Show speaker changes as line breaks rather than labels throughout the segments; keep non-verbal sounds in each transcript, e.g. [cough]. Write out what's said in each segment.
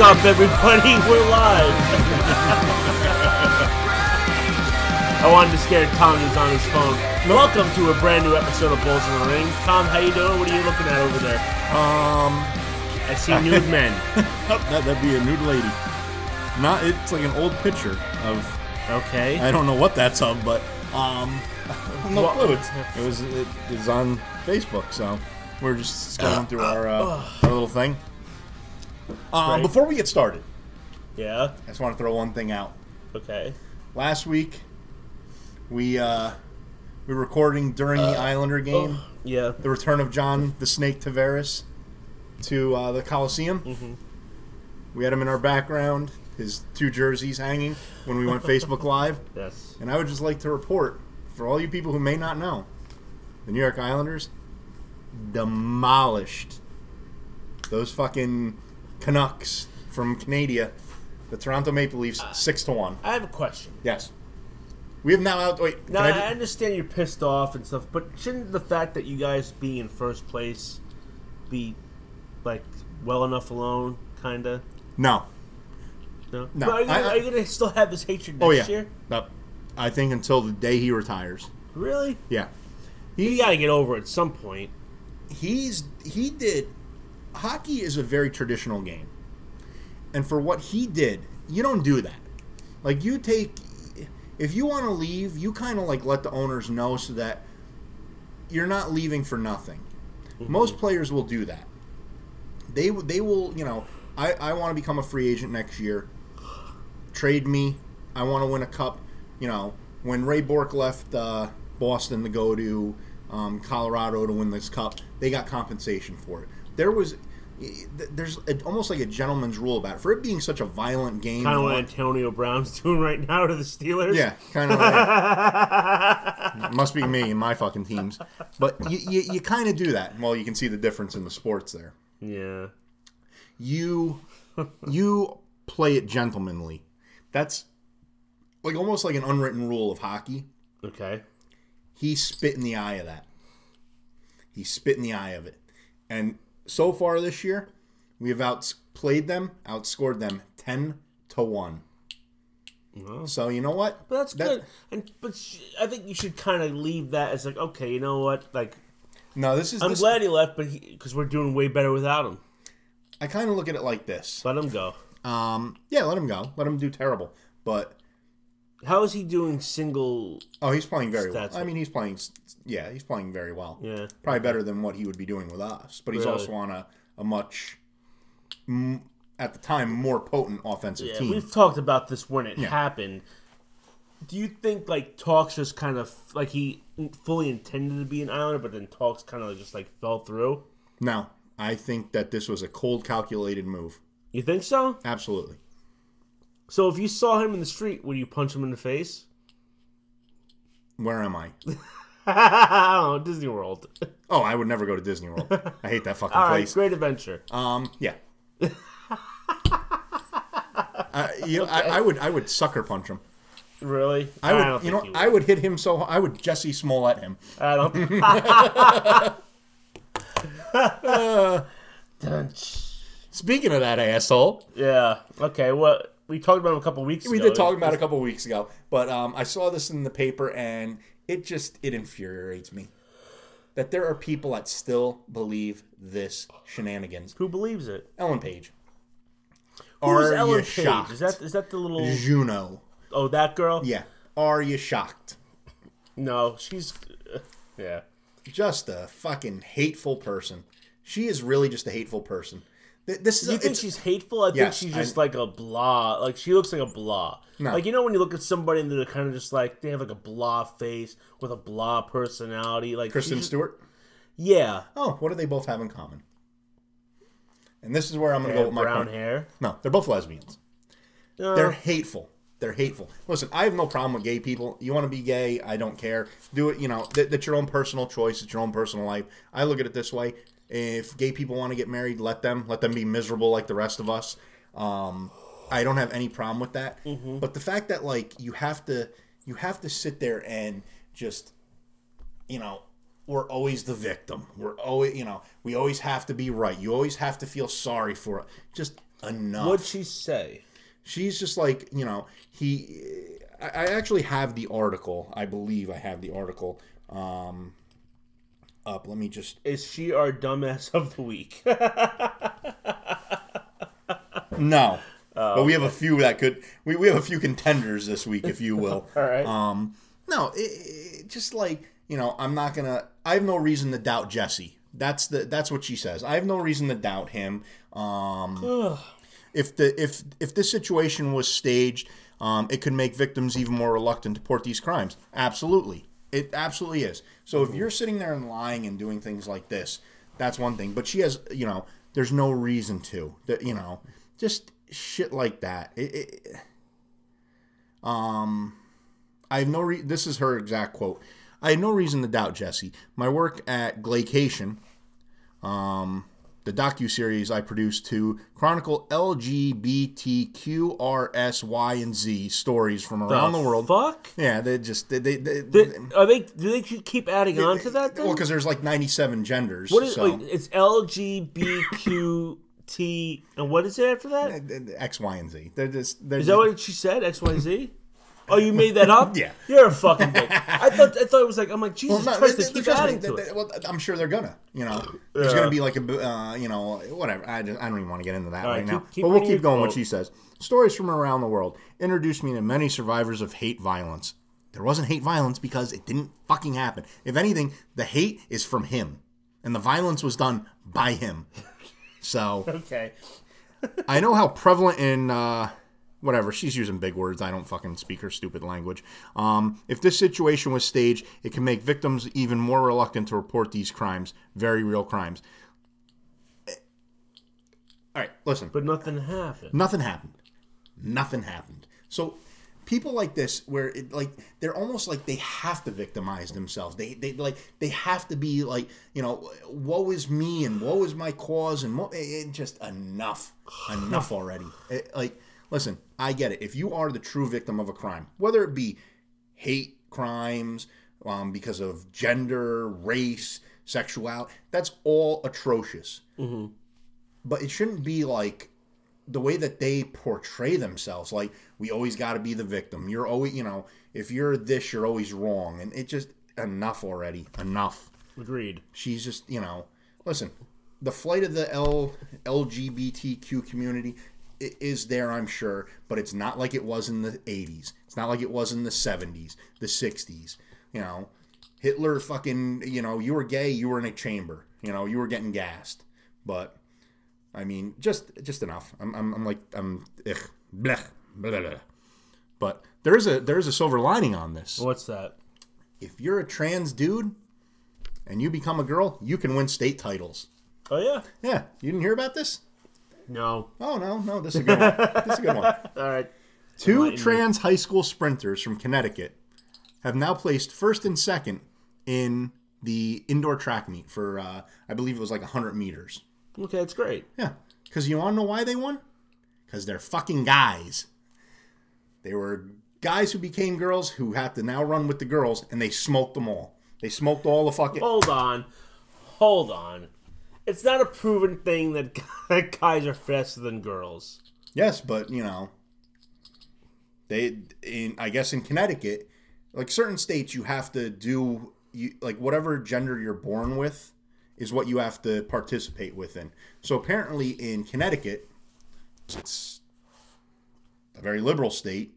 fuck up, everybody. We're live. I wanted to scare Tom who's on his phone. Welcome to a brand new episode of Bulls in the Ring. Tom, how you doing? What are you looking at over there?
Um,
I see nude [laughs] men.
that, that'd be a nude lady. Not, it's like an old picture of.
Okay.
I don't know what that's of, but um, [laughs] no
Well-
clue. It's, it was it is on Facebook, so we're just scrolling through our, uh, our little thing. Um, before we get started,
Yeah.
I just want to throw one thing out.
Okay.
Last week, we uh, we were recording during the Islander game.
Yeah.
the return of John the Snake Tavares to uh, the Coliseum.
Mm-hmm.
We had him in our background, his two jerseys hanging when we went Facebook [laughs] Live.
Yes.
And I would just like to report for all you people who may not know, the New York Islanders demolished those fucking Canucks from Canada, the Toronto Maple Leafs, ah. six to one.
I have a question.
Yes, we have now out. Wait,
Now,
I
I, understand you're pissed off and stuff, but shouldn't the fact that you guys being in first place be, like, well enough alone, kind of?
no.
No?
No,
But are, you gonna,
I- I-
are you gonna still have this hatred oh, next
Oh yeah.
year?
No. I think until the day he retires.
Really?
Yeah.
He, you gotta get over it at some point.
he's he did hockey is a very traditional game. And for what he did you don't do that. Like you take if you want to leave you kind of like let the owners know so that you're not leaving for nothing. Most players will do that. They they will you know i i want to become a free agent next year. Trade me. I want to win a cup. You know when Ray Bourque left uh, boston to go to um, colorado to win this cup they got compensation for it there was there's a, almost like a gentleman's rule about it for it being such a violent game
Kind of what Antonio Brown's [laughs] doing right now to the Steelers.
yeah, kind of. Like, [laughs] must be me and my fucking teams. But you, you, you kind of do that. Well, you can see the difference in the sports there.
Yeah.
You [laughs] you play it gentlemanly. That's like almost like an unwritten rule of hockey.
Okay.
He spit in the eye of that. He spit in the eye of it. And so far this year, we have outplayed them, outscored them ten to one.
Well,
So you know what?
but that's
That-
good. And but I think you should kind of leave that as like, okay, you know what? Like,
No, this is.
I'm
this,
glad he left, but because we're doing way better without him.
I kind of look at it like this.
Let him go.
Um, yeah, let him go. Let him do terrible. But
How is he doing single?
oh, he's playing very well. I mean, he's playing. Yeah, he's playing very well.
Yeah.
Probably better than what he would be doing with us. But he's
Really?
also on a, a much, m- at the time, more potent offensive
Yeah,
team.
we've talked about this when it
Yeah.
happened. Do you think like talks just kind of like he fully intended to be an Islander, but then talks kind of just like fell through?
Now, I think that this was a cold, calculated move.
You think so?
Absolutely.
So if you saw him in the street, would you punch him in the face?
Where am I?
I [laughs] Disney World.
Oh, I would never go to Disney World. I hate that fucking [laughs]
All right,
place.
great adventure.
Um, yeah. [laughs] uh, you know, I, I would, I would sucker punch him.
Really?
I would,
don't
you
think
know, I would hit him so. I would Jussie Smollett him.
I don't. Dunch.
Speaking of that asshole,
yeah. Okay. Well, we talked about him a couple weeks
we
ago.
did talk about it a couple weeks ago, but um, I saw this in the paper and it just it infuriates me that there are people that still believe this shenanigans.
Who believes it?
Ellen Page.
Who's
Are
Ellen
you
Page?
shocked?
Is that is that the little?
Juno?
Oh, that girl?
Yeah. Are you shocked?
No, she's. Yeah.
Just a fucking hateful person. She is really just a hateful person. Th- This is
You
a,
think she's hateful? I
Yes,
think she's
I-
just like a blah. Like she looks like a blah.
No.
Like you know when you look at somebody and they're kind of just like they have like a blah face with a blah personality. Like
Kristen
she's-
Stewart.
Yeah.
Oh, what do they both have in common? And this is where I'm going to go with my
brown
point.
hair.
No, they're both lesbians.
Uh,
They're hateful. They're hateful. Listen, I have no problem with gay people. You want to be gay, I don't care. Do it, you know, that, that's your own personal choice. It's your own personal life. I look at it this way. If gay people want to get married, let them. Let them be miserable like the rest of us. Um, I don't have any problem with that. But the fact that like you have to you have to sit there and just you know we're always the victim. We're always, you know, we always have to be right. You always have to feel sorry for it. Just enough.
What'd she say?
She's just like, you know, he. I, I actually have the article. I believe I have the article um, up. Let me just.
Is she our dumbass of the week? [laughs]
No. but we have a few that could. We, we have a few contenders this week, if you will. [laughs]
All right.
Um, no, it, it, just like you know, I'm not gonna. I have no reason to doubt Jussie. That's the. That's what she says. I have no reason to doubt him. Um, if the if if this situation was staged, um, it could make victims even more reluctant to report these crimes. Absolutely, it absolutely is. So if you're sitting there and lying and doing things like this, that's one thing. But she has, you know, there's no reason to. That you know, just shit like that. It, it, um, I have no. Re- this is her exact quote. I have no reason to doubt Jussie. My work at Gaycation, um, the docu series I produced to chronicle LGBTQ, R, S, Y, and Z stories from around the, world.
Fuck.
Yeah, they just they they, they,
Did, are they? Do they keep adding on to that? Then?
well because there's like 97 genders.
what is?
so.
Wait, it's LGBTQT, and what is it after that?
X, Y, and Z. They're just. They're
Is that what she said? X, Y, Z. Oh, you made that up? [laughs]
Yeah.
You're a fucking bitch. I thought I thought it was like I'm like Jesus
Well, no,
Christ.
they-
They keep
trust me,
adding to
they-
it.
well, I'm sure they're gonna. You know, there's gonna be like a, uh, you know, whatever. I just, I don't even want to get into that right,
right,
now.
keep- keep
but we'll keep going. What she says: stories from around the world introduced me to many survivors of hate violence. There wasn't hate violence because it didn't fucking happen. If anything, the hate is from him, and the violence was done by him. So [laughs]
Okay.
I know how prevalent in uh, whatever she's using big words. I don't fucking speak her stupid language. Um, if this situation was staged, it can make victims even more reluctant to report these crimes, very real crimes. Eh, All right, listen.
But nothing happened.
Nothing happened. Nothing happened. So people like this where it like they're almost like they have to victimize themselves. They they like they have to be like, you know, woe is me and woe is my cause and wo- it, it just enough. Enough [sighs] already. It- like listen, I get it. If you are the true victim of a crime, whether it be hate crimes um, because of gender, race, sexuality, that's all atrocious. But it shouldn't be like the way that they portray themselves like we always got to be the victim. You're always you know if you're this you're always wrong and it just enough already. Enough.
Agreed.
she's just you know listen the flight of the L, lgbtq community is there i'm sure but it's not like it was in the 80s it's not like it was in the 70s the 60s you know hitler fucking you know you were gay you were in a chamber you know you were getting gassed but I mean, just just enough. I'm, I'm, I'm like I'm ugh, blech, blah, blah, blah. But there is a there is a silver lining on this.
What's that?
If you're a trans dude and you become a girl, you can win state titles.
Oh yeah.
Yeah, you didn't hear about this?
No.
Oh no, no, this is a good one. This is a good one. [laughs]
All right.
Two trans high school sprinters from Connecticut have now placed first and second in the indoor track meet for uh, I believe it was like 100 meters.
Okay, that's great.
Yeah. Because you want to know why they won? Because they're fucking guys. They were guys who became girls who had to now run with the girls, and they smoked them all. They smoked all the fucking.
Hold on. Hold on. It's not a proven thing that [laughs] that guys are faster than girls.
Yes, but you know, they in I guess in Connecticut, like certain states, you have to do you like whatever gender you're born with is what you have to participate within. So apparently in Connecticut, it's a very liberal state.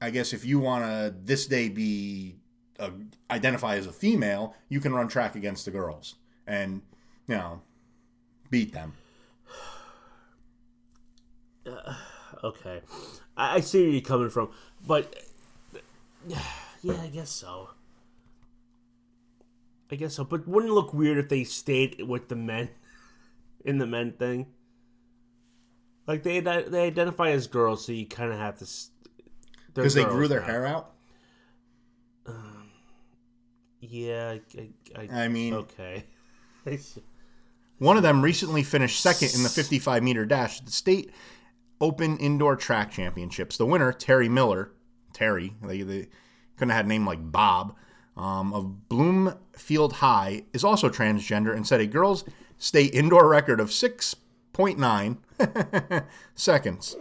I guess if you want to this day be uh, identify as a female, you can run track against the girls and you know beat them.
Okay. I, I see where you're coming from, but yeah, I guess so. I guess so, but wouldn't it look weird if they stayed with the men [laughs] in the men thing? Like they they identify as girls, so you kind of have to.
Because they grew their
now.
hair out.
Um, Yeah, I, I,
I mean,
okay. [laughs]
One of them recently finished second in the 55 meter dash at the state open indoor track championships. The winner, Terry Miller, Terry, they, they couldn't have had a name like Bob, um, of Bloomfield High is also transgender and set a girls' state indoor record of 6.9 [laughs] seconds.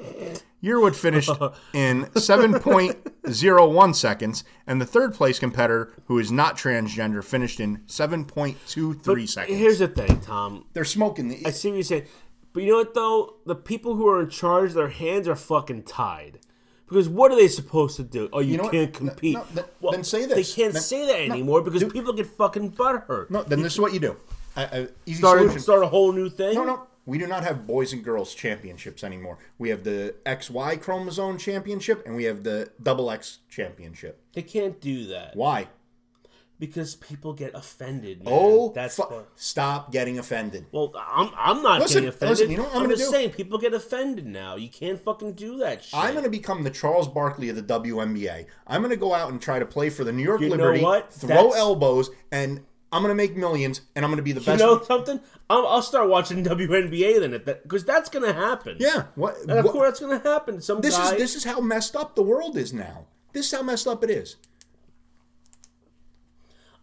Yearwood finished [laughs] in 7.01 seconds, and the third place competitor, who is not transgender, finished in 7.23 seconds.
Here's the thing, Tom.
They're smoking the.
I see what you're saying. But you know what, though? The people who are in charge, their hands are fucking tied. Because what are they supposed to do? Oh, you,
know
can't
No,
compete.
no, th-
well,
then say this.
They can't
Then-
say that anymore because people get fucking butthurt.
no, then this is what you do. I, easy
start,
solution.
start a whole new thing?
No, no. We do not have boys and girls championships anymore. We have the XY chromosome championship and we have the double X championship.
They can't do that.
Why?
Because people get offended. Man.
Oh,
that's
fu-
what-
stop getting offended.
Well, I'm, I'm not
Listen,
getting offended.
listen, you know what I'm
I'm just
do?
saying, people get offended now. You can't fucking do that shit.
I'm going to become the Charles Barkley of the WNBA. I'm going to go out and try to play for the New York
You know
Liberty,
what?
throw
That's-
elbows, and I'm going to make millions, and I'm going to be the best.
You know something? I'll, I'll start watching [laughs] WNBA then, at that because that's gonna happen.
yeah. What?
and of
what-
course that's gonna happen. Some
this
guy.
is this is how messed up the world is now. This is how messed up it is.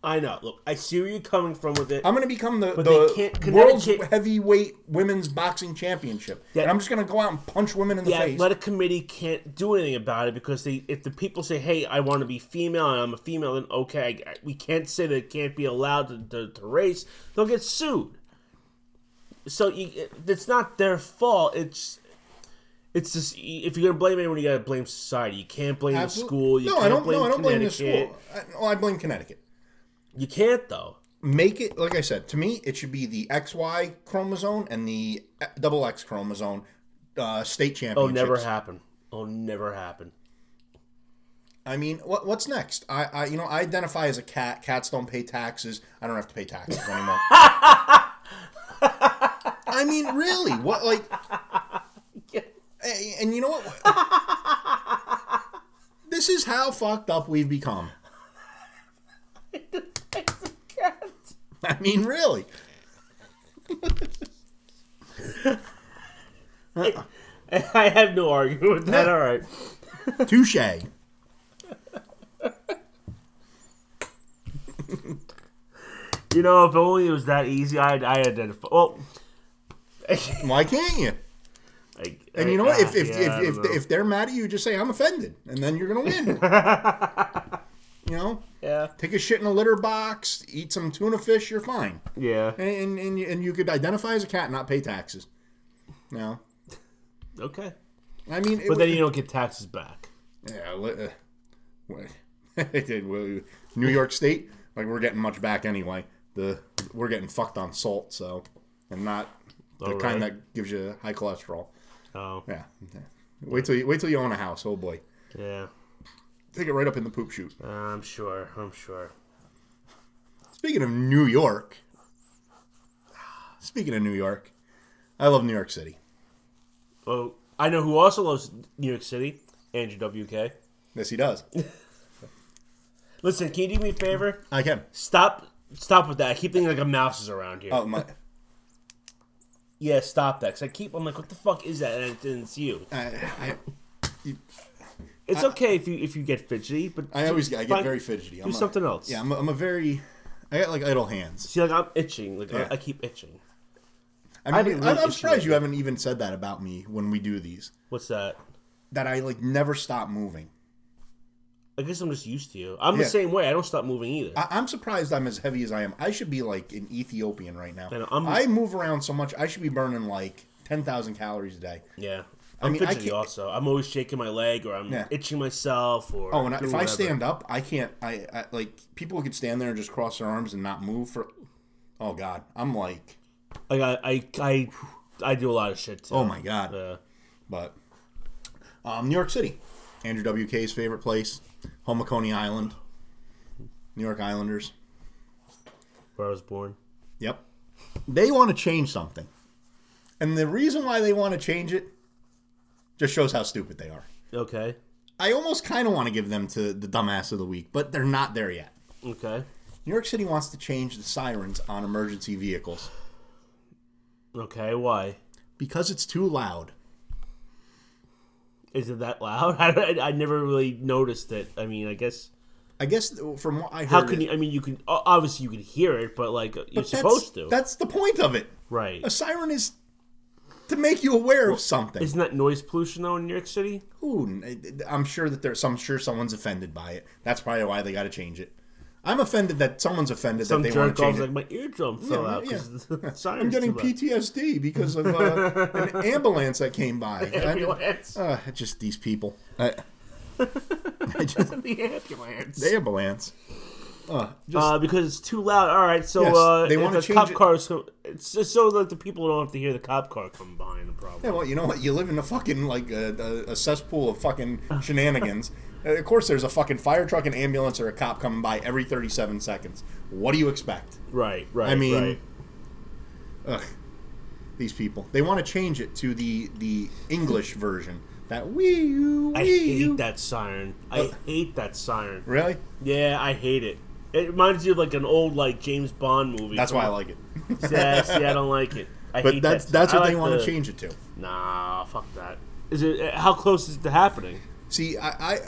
I know. Look, I see where you're coming from with it.
I'm going to become the,
But
the
they can't-
world's
Connecticut-
heavyweight women's boxing championship,
Yeah.
and I'm just going to go out and punch women in the
the
face.
athletic committee can't do anything about it because they, if the people say, "Hey, I want to be female and I'm a female," then okay, I- we can't say that it can't be allowed to, to, to race. They'll get sued. So you, it's not their fault. It's it's just if you're gonna blame anyone, you gotta blame society. You can't blame
Absolute-
the school. You
no,
can't
I don't.
blame
No, I don't blame the
Connecticut.
school. I, no, I blame Connecticut.
You can't though.
Make it like I said. To me, it should be the XY chromosome and the double X chromosome uh, state
championship.
Oh,
never happen. Oh, never happen.
I mean, what, what's next? I, I, you know, I identify as a cat. Cats don't pay taxes. I don't have to pay taxes anymore. [laughs] I mean, really? What, like? [laughs] And- And you know what? This is how fucked up we've become. [laughs] I mean, really.
I have no argument with that. All right.
Touche. [laughs]
You know, if only it was that easy, I'd I identify. Well, [laughs]
Why can't you?
I,
And you know what? Ah, if if
yeah,
if, if, if they're mad at you, just say I'm offended, and then you're gonna win. you know,
yeah,
take a shit in a litter box, eat some tuna fish, you're fine.
yeah,
And and, and you could identify as a cat, and not pay taxes. No,
okay.
I mean, it
But then you don't get taxes back.
yeah, uh, what- [laughs] it did. well, New York State, like we're getting much back anyway. The we're getting fucked on salt, so and not the kind that gives you high cholesterol.
Oh,
Yeah. Wait till you wait till you own a house. Oh boy,
yeah.
Take it right up in the poop chute.
Uh, I'm sure. I'm sure.
Speaking of New York, speaking of New York, I love New York City.
Oh, I know who also loves New York City. Andrew WK.
Yes, he does. [laughs]
Listen, can you do me a favor?
I can.
Stop. Stop with that. I keep thinking like a mouse is around here.
Oh my!
Yeah, stop that. Cause I keep. I'm like, what the fuck is that? And it's, and it's you.
I, I,
It's okay if you if you get fidgety, but
I always I get
Fine.
very fidgety. I'm
do
a-
something else.
Yeah, I'm a, I'm a very. I got like idle hands.
See, like I'm itching. Like
Yeah.
I, I keep itching.
I mean, I'm
really
I'm surprised you haven't even said that about me when we do these.
What's that?
That I like never stop moving.
I guess I'm just used to you. I'm
Yeah.
the same way. I don't stop moving either.
I, I'm surprised I'm as heavy as I am. I should be like an Ethiopian right now.
I I'm-
I move around so much. I should be burning like ten thousand calories a day.
yeah. I'm
mean, I
fidgety
can't-
also. I'm always shaking my leg or I'm
Yeah.
itching myself or
Oh, and I, if I stand up, I can't. I, I like people could stand there and just cross their arms and not move for. Oh God, I'm like,
like I, I I I do a lot of shit too.
oh my God.
Uh,
But um, New York City, Andrew WK's favorite place, home of Coney Island, New York Islanders.
where I was born.
Yep, they want to change something, and the reason why they want to change it just shows how stupid they are.
Okay.
I almost kind of want to give them to the dumbass of the week, but they're not there yet.
Okay.
New York City wants to change the sirens on emergency vehicles
Okay. Why?
because it's too loud.
Is it that loud? [laughs] I, I, never really noticed it. I mean, I guess
I guess from what I heard,
How can you? I mean, you can o- obviously you can hear it, but like
uh, you're
supposed to,
That's the point of it.
right?
A siren is to make you aware of something.
Isn't that noise pollution though in New York City?
Ooh, I'm sure that there's. I'm sure someone's offended by it. That's probably why they got to change it. I'm offended that someone's offended
Some
that they want to change it.
like my eardrum fell
Yeah,
out
yeah.
the [laughs]
I'm getting. PTSD because of uh, an [laughs] ambulance that came by.
Ambulance.
Uh, just these people. I, [laughs] I just,
the ambulance.
the ambulance. Uh, just,
Uh, because it's too loud. All right, so
Yes,
uh,
they wanna change
cop
it-
car, is, it's just so that the people don't have to hear the cop car come behind the problem.
yeah, well, you know what? You live in a fucking like a, a, cesspool of fucking [laughs] shenanigans. Uh, of course, there's a fucking fire truck, an ambulance, or a cop coming by every 37 seconds. What do you expect?
Right, right.
I mean,
right.
Ugh, these people. They want to change it to the the English version. That wee
I hate that siren. I
Uh,
hate that siren.
Really?
Yeah, I hate it. It reminds you of like an old like James Bond movie.
That's why I like it. [laughs]
Yeah, see, I don't like it. I
But that's
that.
that's what they want
the-
to change it to.
Nah, fuck that. Is it? How close is it to happening?
See, I, I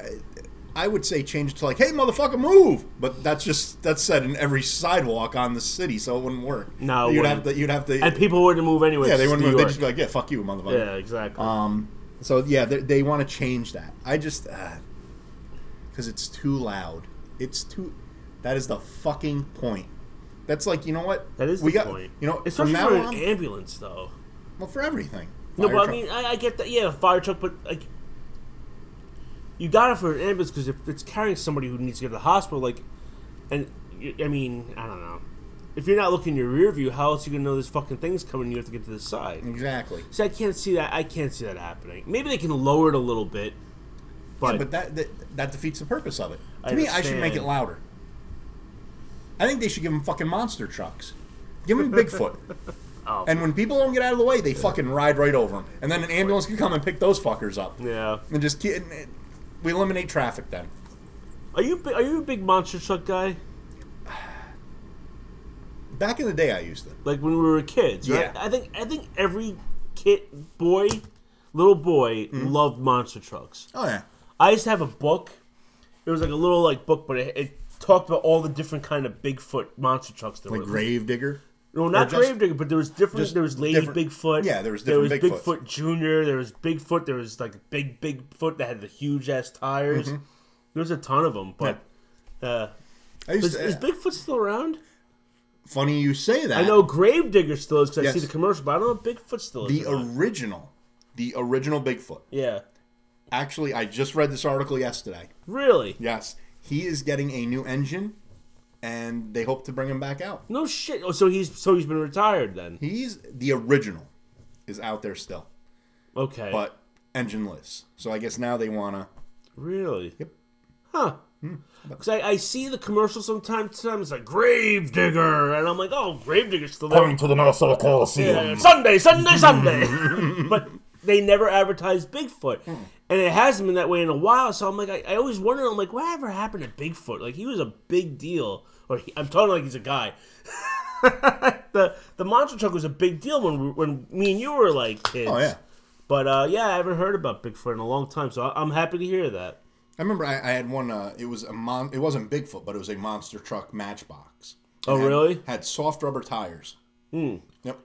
I would say change it to like, hey motherfucker, move. But that's just that's said in every sidewalk on the city, so it wouldn't work.
No,
you'd
wouldn't.
have to. You'd have to.
And people wouldn't move anyway.
yeah, they wouldn't move. They'd just be like, yeah, fuck you, motherfucker.
Yeah, exactly.
Um. So yeah, they, they want to change that. I just because it's too loud. It's too. That is the fucking point. That's like you know what?
that is
we
the
got,
point.
You know,
especially
from now
for an
on,
ambulance, though.
well, for everything.
No,
Fire
but I mean, I, I get that. Yeah, a fire truck, but like, you got it for an ambulance because if it's carrying somebody who needs to get to the hospital, like, and I mean, I don't know. If you're not looking in your rear view, how else are you gonna know this fucking things coming? and You have to get to the side.
exactly.
See, I can't see that. I can't see that happening. Maybe they can lower it a little bit, but,
Yeah, but that, that that defeats the purpose of it. To
I
me, I should make it louder. I think they should give them fucking monster trucks. Give them Bigfoot. [laughs]
Oh.
And when people don't get out of the way, they fucking ride right over them. And then an ambulance can come and pick those fuckers up.
yeah.
And just we eliminate traffic then.
Are you are you a big monster truck guy?
Back in the day, I used to.
Like when we were kids, right?
Yeah.
I think I think every kid, boy, little boy,
Mm-hmm.
loved monster trucks.
Oh yeah.
I used to have a book. It was like a little like book, but it, it talked about all the different kind of Bigfoot monster trucks there
Like
were.
Gravedigger.
no, not
just-
Gravedigger, but there was different. There was Lady Bigfoot.
Yeah, there was
there was
Bigfoots.
Bigfoot Junior. There was Bigfoot. There was like big Bigfoot that had the huge ass tires.
Mm-hmm.
There was a ton of them, but uh,
I used
is,
to,
is Bigfoot still around?
funny you say that.
I know Gravedigger still is because I see the commercial, but I don't know if Bigfoot still is.
the
not.
original, the original Bigfoot.
yeah,
Actually, I just read this article yesterday.
really?
Yes, he is getting a new engine, and they hope to bring him back out.
No shit. Oh, so he's so he's been retired then.
He's the original, is out there still,
Okay,
but engineless. So I guess now they wanna.
really?
Yep.
Huh. Hmm. Because I, I see the commercial sometimes. Sometimes it's like Gravedigger, and I'm like, oh, Gravedigger's still there.
Coming to the Nassau Coliseum.
Yeah, Sunday, Sunday, Sunday. [laughs] but they never advertised Bigfoot, and it hasn't been that way in a while. So I'm like, I, I always wonder. I'm like, whatever happened to Bigfoot? Like he was a big deal, or he, I'm talking like he's a guy. [laughs] the the monster truck was a big deal when we, when me and you were like kids.
Oh yeah,
But uh, yeah, I haven't heard about Bigfoot in a long time, so I, I'm happy to hear that.
I remember I, I had one. Uh, it was a mon. It wasn't Bigfoot, but it was a monster truck Matchbox.
Oh,
It had-
really?
Had soft rubber tires.
Hmm.
Yep.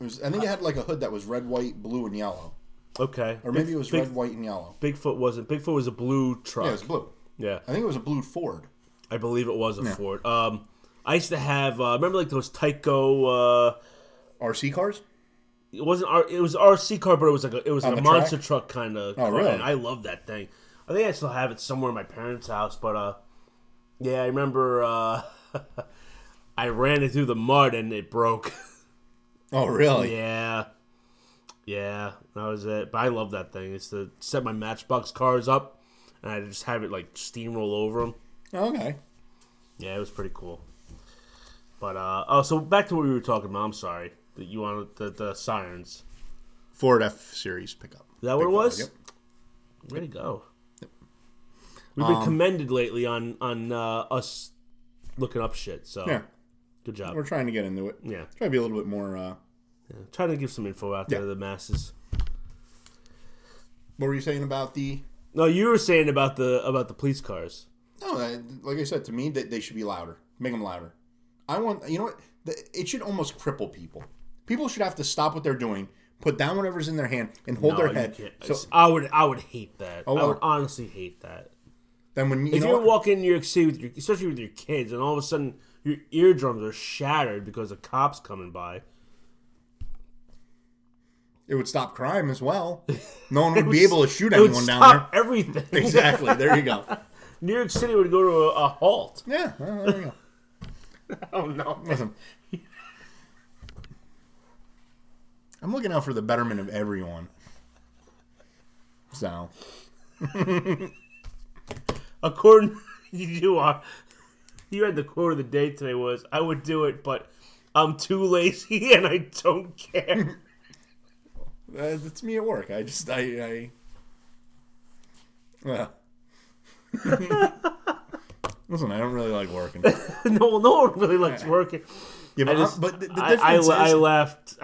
It was, I think it had like a hood that was red, white, blue, and yellow,
Okay.
or maybe it was
Big,
red, white, and yellow.
Bigfoot wasn't. Bigfoot was a blue truck.
Yeah, it was blue.
yeah.
I think it was a blue Ford.
I believe it was a Ford. Um, I used to have. Uh, remember, like those Tyco. Uh,
RC cars.
it wasn't. R, it was RC car, but it was like a, it was like a
the
monster
track?
truck kind of.
Oh, really?
I love that thing. I think I still have it somewhere in my parents' house, but uh, yeah, I remember. Uh, [laughs] I ran it through the mud and it broke. [laughs]
Oh, really?
yeah, yeah, that was it. But I love that thing. It's to set my Matchbox cars up, and I just have it like steamroll over them.
Okay.
Yeah, it was pretty cool. But uh oh, so back to what we were talking about. I'm sorry that you wanted the, the sirens.
Ford F Series pickup.
Is that what it
Ford,
was?
Yep.
Way to go. We've been commended lately on on uh, us looking up shit. So
Yeah,
good job.
we're trying to get into it.
Yeah,
Try to be a little bit more. Uh,
trying to give some info out there
Yeah.
to the masses.
what were you saying about the?
No, you were saying about the about the police cars.
No, I- like I said, to me, that they should be louder. Make them louder. I want, you know what? It should almost cripple people. People should have to stop what they're doing, put down whatever's in their hand, and hold
No,
their head. So
I would I would hate that.
Oh,
I would honestly hate that.
then when you
if you're
what?
walking in New York City with your, especially with your kids, and all of a sudden your eardrums are shattered because of cops coming by,
it would stop crime as well. [laughs] No one would be able to shoot
it would
anyone down
stop
there.
everything. [laughs] [laughs]
Exactly. There you go.
New York City would go to a, a halt.
Yeah. well, there you go.
Oh no!
Listen. I'm looking out for the betterment of everyone. So,
According you are, you had the quote of the day today was, "I would do it, but I'm too lazy [laughs] and I don't care." [laughs]
uh, that's me at work. I just, I, I. Well. [laughs] Listen, I don't really like working.
no, no one really likes working.
Yeah, but,
just,
but the, the difference
I, I
is,
left.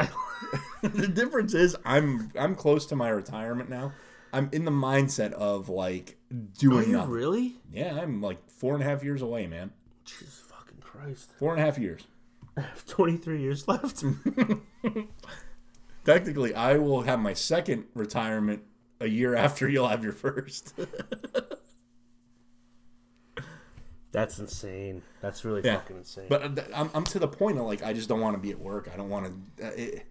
the difference is I'm I'm close to my retirement now. I'm in the mindset of like doing.
Are you
nothing.
really?
Yeah, I'm like four and a half years away, man.
Jesus fucking Christ!
Four and a half years. [laughs]
I have 23 years left. [laughs]
Technically, I will have my second retirement a year after you'll have your first. [laughs]
That's insane. That's really
Yeah.
fucking insane.
But uh, I'm, I'm to the point of like I just don't want to be at work. I don't want to. Uh, it,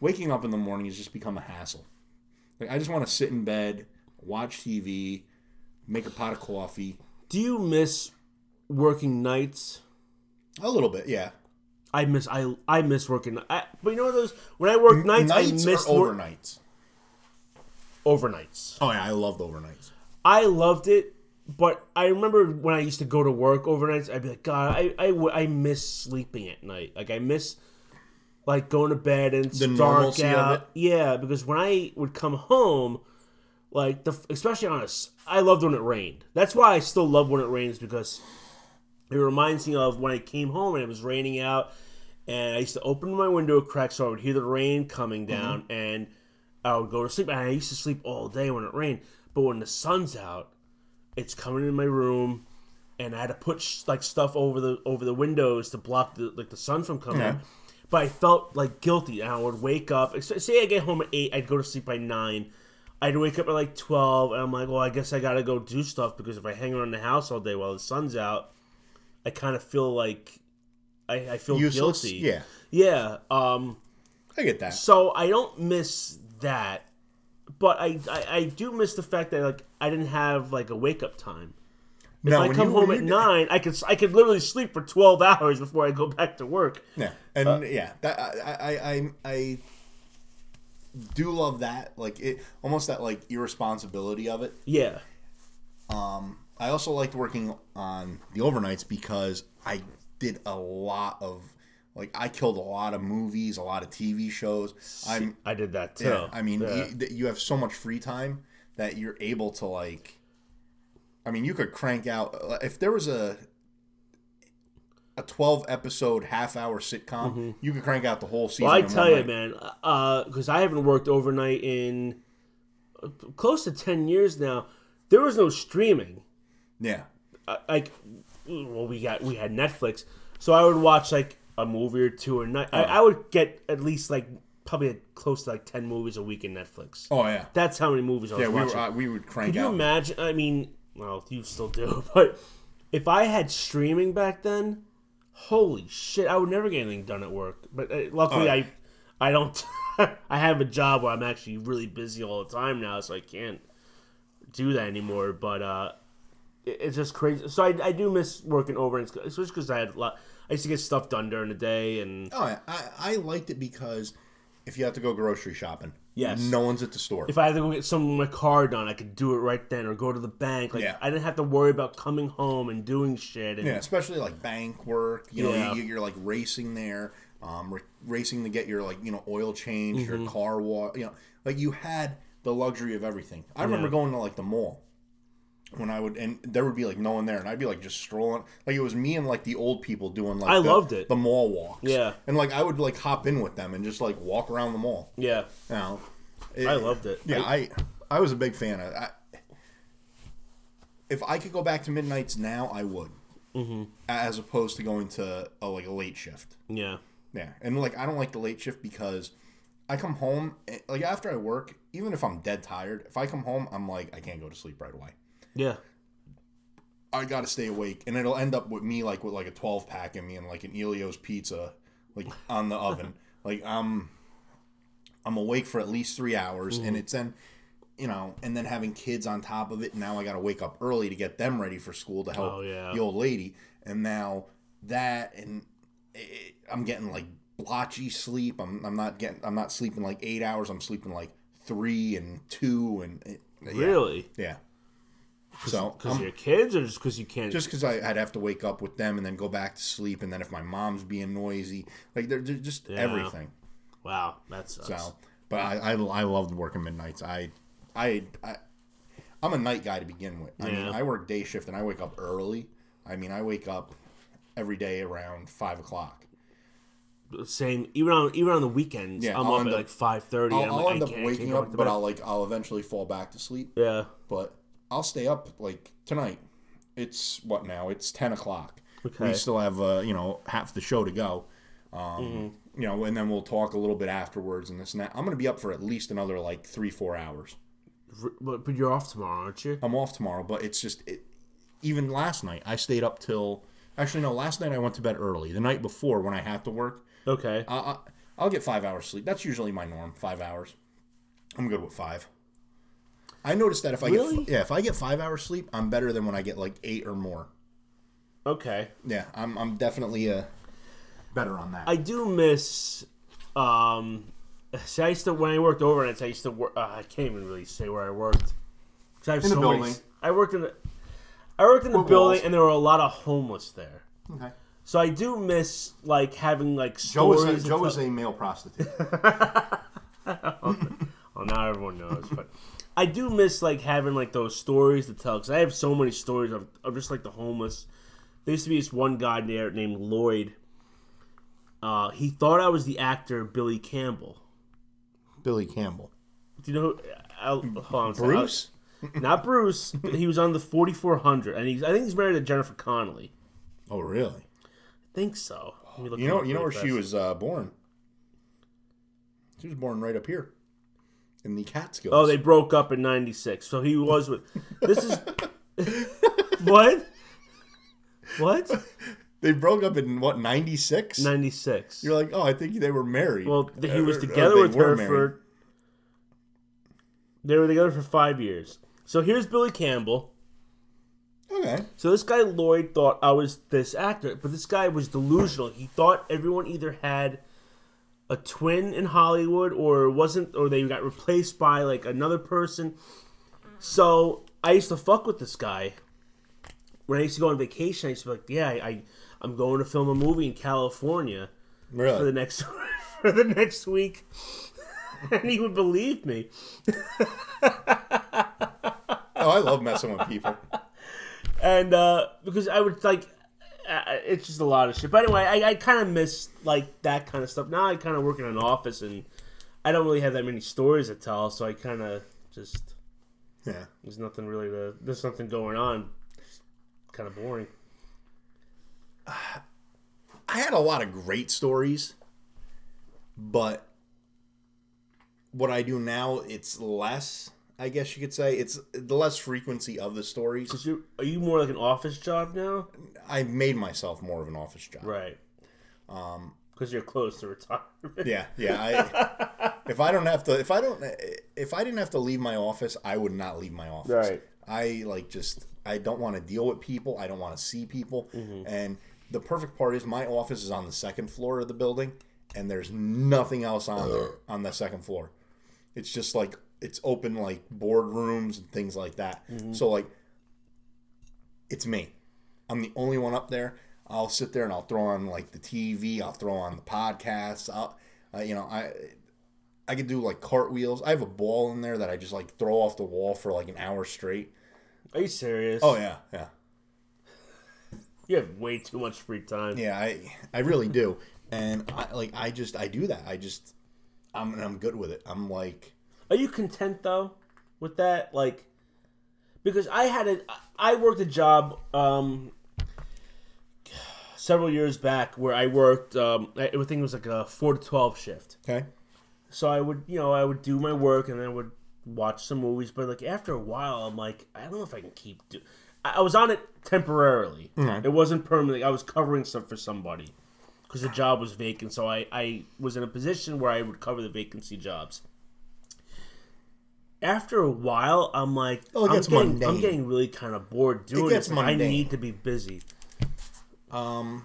waking up in the morning has just become a hassle. Like I just want to sit in bed, watch TV, make a pot of coffee.
do you miss working nights?
A little bit, yeah.
I miss I I miss working. I, but you know those when I work nights,
Nights
I miss
or
work-
overnights.
overnights.
Oh yeah, I loved overnights.
I loved it, but I remember when I used to go to work overnights, I'd be like, God, I I, I miss sleeping at night. Like I miss like going to bed and it's
The
dark out. Yeah, because when I would come home, like the especially on a, s- I loved when it rained. That's why I still love when it rains because it reminds me of when I came home and it was raining out, and I used to open my window a crack so I would hear the rain coming mm-hmm. down, and I would go to sleep. And I used to sleep all day when it rained, but when the sun's out, it's coming in my room, and I had to put sh- like stuff over the over the windows to block the like the sun from coming. in. But I felt like guilty, and I would wake up. Say I get home at eight, I'd go to sleep by nine. I'd wake up at like twelve, and I'm like, well, I guess I gotta go do stuff because if I hang around the house all day while the sun's out, I kind of feel like I, I feel
Useless.
guilty.
Yeah,
yeah. Um,
I get that.
so I don't miss that, but I, I I do miss the fact that like I didn't have like a wake up time. If
No,
I come
you-
home at nine, I could I could literally sleep for twelve [laughs] hours before I go back to work.
Yeah, and
Uh,
yeah, that I, I I I do love that. Like it, almost that like irresponsibility of it.
Yeah,
Um, I also liked working on the overnights because I did a lot of like I killed a lot of movies, a lot of TV shows. I'm
I did that too.
yeah, I mean,
Yeah.
you, you have so much free time that you're able to like. I mean, you could crank out if there was a a twelve episode half hour sitcom. You could crank out the whole season.
Mm-hmm. Well, I tell you, man, because I haven't worked overnight in uh, close to ten years now. There was no streaming.
Yeah,
Uh, like, well, we got we had Netflix, so I would watch like a movie or two a night. I, I would get at least like probably close to like ten movies a week in Netflix.
oh yeah,
That's how many movies I was.
We
watching.
were, uh, we would crank
Could you
out.
imagine? I mean, well, you still do, [laughs] but if I had streaming back then, holy shit, I would never get anything done at work. But uh, luckily,
Oh.
I, I don't. [laughs] I have a job where I'm actually really busy all the time now, so I can't do that anymore. But uh, it's just crazy. So I, I do miss working over, and especially because I had a lot. I used to get stuff done during the day, and
Oh, yeah. I, I liked it because if you have to go grocery shopping,
Yes.
no one's at the store.
if I had to go get some of my car done, I could do it right then, or go to the bank. Like
Yeah.
I didn't have to worry about coming home and doing shit. And
yeah, especially like bank work. You know,
Yeah.
you, you're like racing there, um, racing to get your like you know oil change,
Mm-hmm.
your car wash. You know, like you had the luxury of everything. I remember going to like the mall when I would, and there would be like no one there, and I'd be like just strolling. Like it was me and like the old people doing like
I
the,
loved it.
the mall walks.
Yeah.
and like I would like hop in with them and just like walk around the mall.
Yeah,
You know,
I loved it.
Yeah,
I-
I I was a big fan of. I, if I could go back to midnights now, I would. Mm-hmm. As opposed to going to a, like a late shift.
Yeah.
Yeah, and like I don't like the late shift because I come home eh, like after I work, even if I'm dead tired, if I come home, I'm like I can't go to sleep right away.
Yeah.
I gotta stay awake, and it'll end up with me like with like a 12 pack in me and like an Ellio's pizza, like on the oven. [laughs] Like I'm, I'm awake for at least three hours, and mm-hmm. it's then, you know, and then having kids on top of it. Now I gotta wake up early to get them ready for school to help
Oh, yeah.
the old lady, and now that and it, I'm getting like blotchy sleep. I'm I'm not getting I'm not sleeping like eight hours. I'm sleeping like three and two and it, yeah.
Really?
yeah. So
Because um, your kids, or just because you can't?
just because I'd have to wake up with them and then go back to sleep, and then if my mom's being noisy, like they're, they're just everything.
wow, that sucks.
So, but I, I I loved working midnights. I I I I'm a night guy to begin with. I mean, I work day shift and I wake up early. I mean, I wake up every day around five o'clock.
Same. Even on even on the weekends,
Yeah,
I'm
I'll
up at
up-
like five thirty.
I'll,
I'm
I'll
like,
end
I
up waking up, but. I'll like I'll eventually fall back to sleep.
yeah.
But I'll stay up like tonight. It's what now? It's ten o'clock.
Okay.
We still have uh, you know half the show to go. Um, You know, and then we'll talk a little bit afterwards and this and that. I'm gonna be up for at least another like three four hours.
But, but you're off tomorrow, aren't you?
I'm off tomorrow, but it's just it, even last night I stayed up till actually no last night I went to bed early. The night before when I had to work,
Okay.
I, I, I'll get five hours sleep. That's usually my norm. Five hours. I'm good with five. I noticed that if I
Really?
get yeah if I get five hours sleep, I'm better than when I get like eight or more.
Okay.
Yeah, I'm I'm definitely uh better on that.
I do miss. Um, see, I used to when I worked overnights. I used to work. Uh, I can't even really say where I worked. 'Cause I have
In the
so many-
building.
I worked in the. I worked in the
Or
building,
walls.
and there were a lot of homeless there.
okay.
So I do miss like having like
Joe
stories.
is a, Joe
stuff.
is a male prostitute. [laughs]
Well, now everyone knows, but I do miss like having like those stories to tell because I have so many stories of, of just like the homeless. There used to be this one guy there named Lloyd. Uh, he thought I was the actor Billy Campbell.
Billy Campbell.
Do you know? Who, I'll, hold on.
Bruce.
not Bruce. [laughs] but he was on the 4400, and he's I think he's married to Jennifer Connelly.
Oh really?
I think so. Let me look
You know you know where she was uh, born. She was born right up here, in the Catskills.
Oh, they broke up in '96, so he was with. This is [laughs] what? What?
They broke up in what ninety six.
'96.
You're like, oh, I think they were married.
Well, he was together with her
married.
for. They were together for five years. So here's Billy Campbell.
Okay.
So this guy Lloyd thought I was this actor, but this guy was delusional. He thought everyone either had a twin in Hollywood or wasn't, or they got replaced by like another person. So I used to fuck with this guy. When I used to go on vacation, I used to be like, "Yeah, I, I I'm going to film a movie in California for the
Really?
next [laughs] for the next week," [laughs] and he would believe me.
Oh, I love messing with people. [laughs]
and uh, because I would like, uh, it's just a lot of shit. But anyway, I, I kind of miss like that kind of stuff. Now I kind of work in an office, and I don't really have that many stories to tell. So I kind of just
Yeah.
there's nothing really to there's nothing going on. Kind of boring. [sighs]
I had a lot of great stories, but what I do now, it's less. I guess you could say it's the less frequency of the stories.
Cause you are you more like an office job now?
I made myself more of an office job.
Right. Um. Because you're close to retirement.
Yeah, yeah. I, [laughs] if I don't have to, if I don't, if I didn't have to leave my office, I would not leave my office.
Right.
I like just I don't want to deal with people. I don't want to see people.
Mm-hmm.
And the perfect part is my office is on the second floor of the building, and there's nothing else on there on the second floor. It's just like it's open like boardrooms and things like that.
Mm-hmm.
So like, it's me. I'm the only one up there. I'll sit there and I'll throw on like the TV. I'll throw on the podcasts. I'll, uh, you know, I I could do like cartwheels. I have a ball in there that I just like throw off the wall for like an hour straight.
Are you serious?
Oh yeah, yeah,
You have way too much free time.
yeah. I I really do, and I like I just I do that. I just I'm I'm good with it. I'm like
Are you content though with that? Like, because I had a I worked a job um several years back where I worked um I think it was like a four to twelve shift.
Okay.
So I would you know I would do my work and then I would watch some movies, but like after a while I'm like I don't know if I can keep do. I I was on it temporarily. It wasn't permanently. I was covering stuff for somebody because the job was vacant. So I, I was in a position where I would cover the vacancy jobs. After a while, I'm like,
Oh, it
I'm,
gets
getting, I'm getting really kind of bored doing
gets
this. Like, I need to be busy.
Um,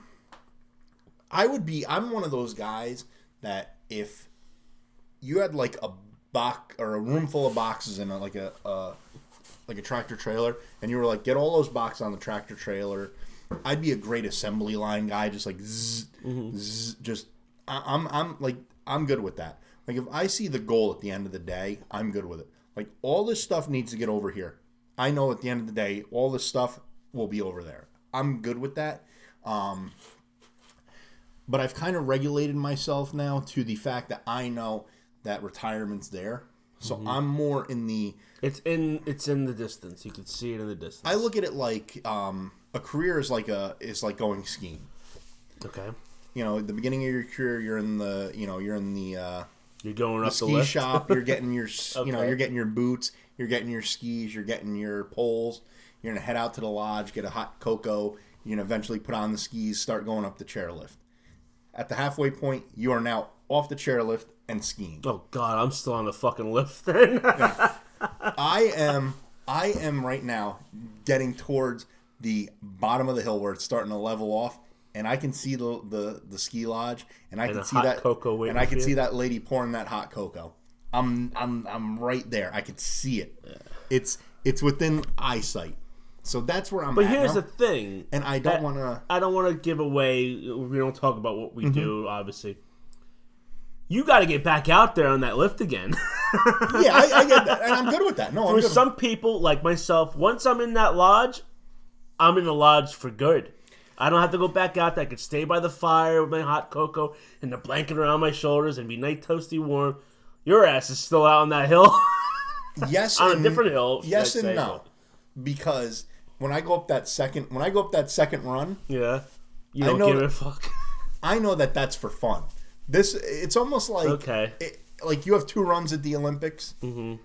I would be. I'm one of those guys that if you had like a box or a room full of boxes in a, like a, a like a tractor trailer, and you were like, get all those boxes on the tractor trailer. I'd be a great assembly line guy, just like zzz, zzz, just. I, I'm I'm like I'm good with that. Like if I see the goal at the end of the day, I'm good with it. Like all this stuff needs to get over here. I know at the end of the day, all this stuff will be over there. I'm good with that. Um, but I've kind of regulated myself now to the fact that I know that retirement's there. So I'm more in the.
It's in it's in the distance. You can see it in the distance.
I look at it like um, a career is like a is like going skiing.
okay,
You know, at the beginning of your career, you're in the you know you're in the uh,
you're going up the,
ski shop. You're [laughs] getting your s you know you're getting your boots. You're getting your skis. You're getting your poles. You're gonna head out to the lodge, get a hot cocoa. You're gonna eventually put on the skis, start going up the chairlift. At the halfway point, you are now off the chairlift and skiing.
Oh God, I'm still on the fucking lift. Then [laughs]
I am I am right now getting towards the bottom of the hill where it's starting to level off, and I can see the the, the ski lodge, and I
And
can see that
cocoa
and I can
for
see that lady pouring that hot cocoa. I'm I'm I'm right there. I can see it. It's it's within eyesight. So that's where I'm
But
at
here's
now.
the thing,
and I don't want to.
I don't want to give away. We don't talk about what we
Mm-hmm.
do, obviously. You got to get back out there on that lift again. [laughs]
Yeah, I, I get that, and I'm good with that. No, I'm
For
good.
some people, like myself, once I'm in that lodge, I'm in the lodge for good. I don't have to go back out. I could stay by the fire with my hot cocoa and the blanket around my shoulders and be nice, toasty, warm. Your ass is still out on that hill, [laughs]
yes,
on a different hill.
Yes and no, because when I go up that second when I go up that second run,
Yeah, you
I
don't
know
give a fuck.
I know that that's for fun. This it's almost like
Okay.
it, like you have two runs at the Olympics. Mm-hmm.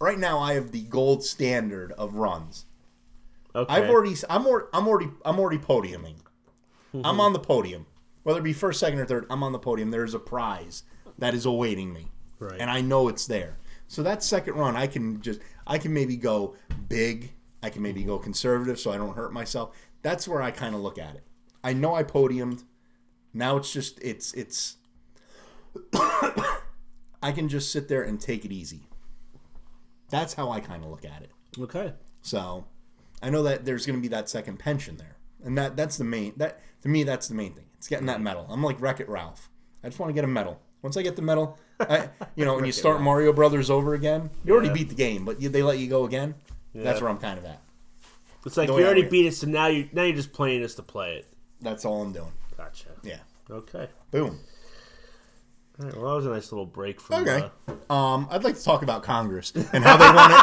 Right now, I have the gold standard of runs.
Okay.
I've already I'm already I'm already I'm already podiuming.
Mm-hmm.
I'm on the podium, whether it be first, second, or third. I'm on the podium. There's a prize that is awaiting me,
Right.
and I know it's there. So that second run, I can just I can maybe go big. I can maybe go conservative, so I don't hurt myself. That's where I kind of look at it. I know I podiumed. Now it's just it's it's. [coughs] I can just sit there and take it easy. That's how I kind of look at it.
okay.
So I know that there's going to be that second pension there, and that that's the main that to me that's the main thing. It's getting that medal. I'm like Wreck It Ralph. I just want to get a medal. Once I get the medal, I, you know, when you start Mario Brothers over again, you already
Yeah.
beat the game, but you, they let you go again. That's where I'm kind of at.
It's like
No,
you already beat it, so now you now you're just playing this to play it.
That's all I'm doing.
Gotcha.
Yeah.
Okay.
Boom.
All right, well, that was a nice little break from.
Okay.
Uh,
Um, I'd like to talk about Congress and how they want it.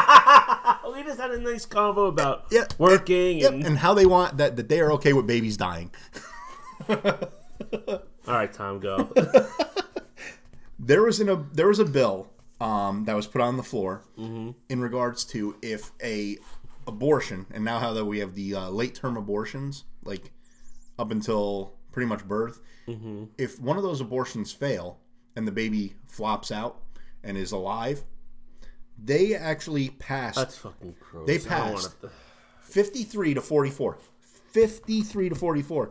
We just had a nice convo about
Yeah,
working
Yep,
and.
and how they want that that they are okay with babies dying. [laughs]
All right, Tom, go. [laughs]
there was an, a there was a bill um, that was put on the floor in regards to if a abortion and now how that we have the uh, late term abortions like up until pretty much birth if one of those abortions fail and the baby flops out and is alive they actually passed
That's fucking gross.
They passed.
wanna-
53 to 44 53 to 44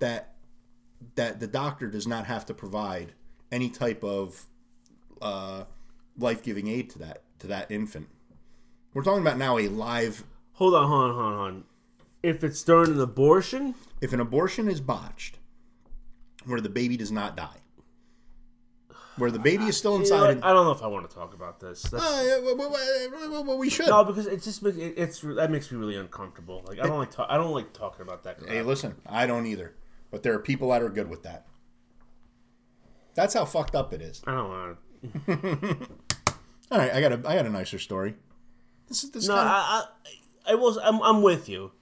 that that the doctor does not have to provide any type of uh, life-giving aid to that to that infant we're talking about now a live
Hold on, hold on, hold on, hold on. If it's during an abortion,
if an abortion is botched where the baby does not die where the baby is still
you know
inside
I don't know if I want to talk about this.
Uh, well, we should
no, because it just it, it's that makes me really uncomfortable. Like I don't like talk, I don't like talking about that.
Hey, listen, I don't either. But there are people that are good with that. That's how fucked up it is.
I don't want. to. [laughs]
All right, I got a I got a nicer story. This is this
No,
kind of,
I, I will. I'm, I'm with you.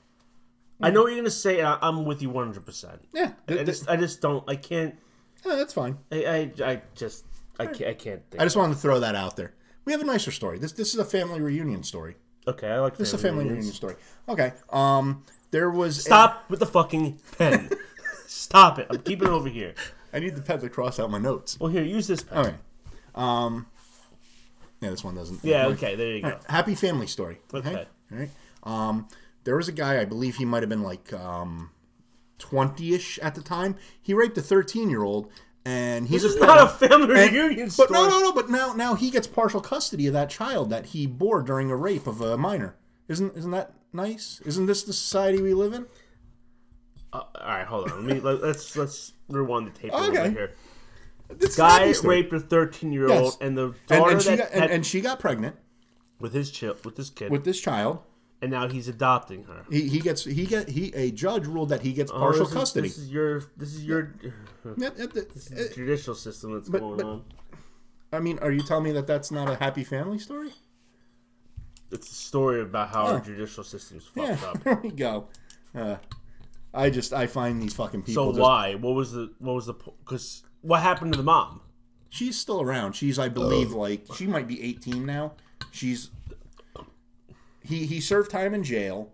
I know what you're gonna say. I, I'm with you 100. percent
Yeah,
I just I just don't. I can't.
Yeah, that's fine.
I I, I just I can't. I can't think.
I just wanted to throw that out there. We have a nicer story. This this is a family reunion story.
okay, I like
This is a
family reunions.
reunion story. Okay. Um, there was. a-
Stop with the fucking pen. [laughs] Stop it. I'm keeping it over here.
I need the pen to cross out my notes.
Well, here, use this pen.
Okay. Um. Yeah, this one doesn't.
Yeah. Okay. There you go.
Happy family story.
Okay.
All right. Um, there was a guy, I believe he might have been like um, 20-ish at the time. He raped a 13-year-old, and he's
This
a
not a family
and-
reunion
But no, no, no. But now, now he gets partial custody of that child that he bore during a rape of a minor. Isn't isn't that nice? Isn't this the society we live in?
Uh, all right, hold on. Let me [laughs] let, let's let's rewind the tape a little bit here.
A
Guy raped a 13 year old,
Yes.
and the
and,
daughter
and she
that
got, and, and she got pregnant
with his child with this kid,
with this child.
And now he's adopting her.
He, he gets he get he a judge ruled that he gets
Oh,
partial
this is-
custody.
This is your this is your
Yeah, yeah, the-
judicial system that's
But-
going
but-
on.
I mean, are you telling me that that's not a happy family story?
It's a story about how our judicial system's fucked up. [laughs]
there we go. Uh, I just I find these fucking people.
So
just-
why? What was the what was the because what happened to the mom?
She's still around. She's I believe like she might be 18 now. She's he he served time in jail.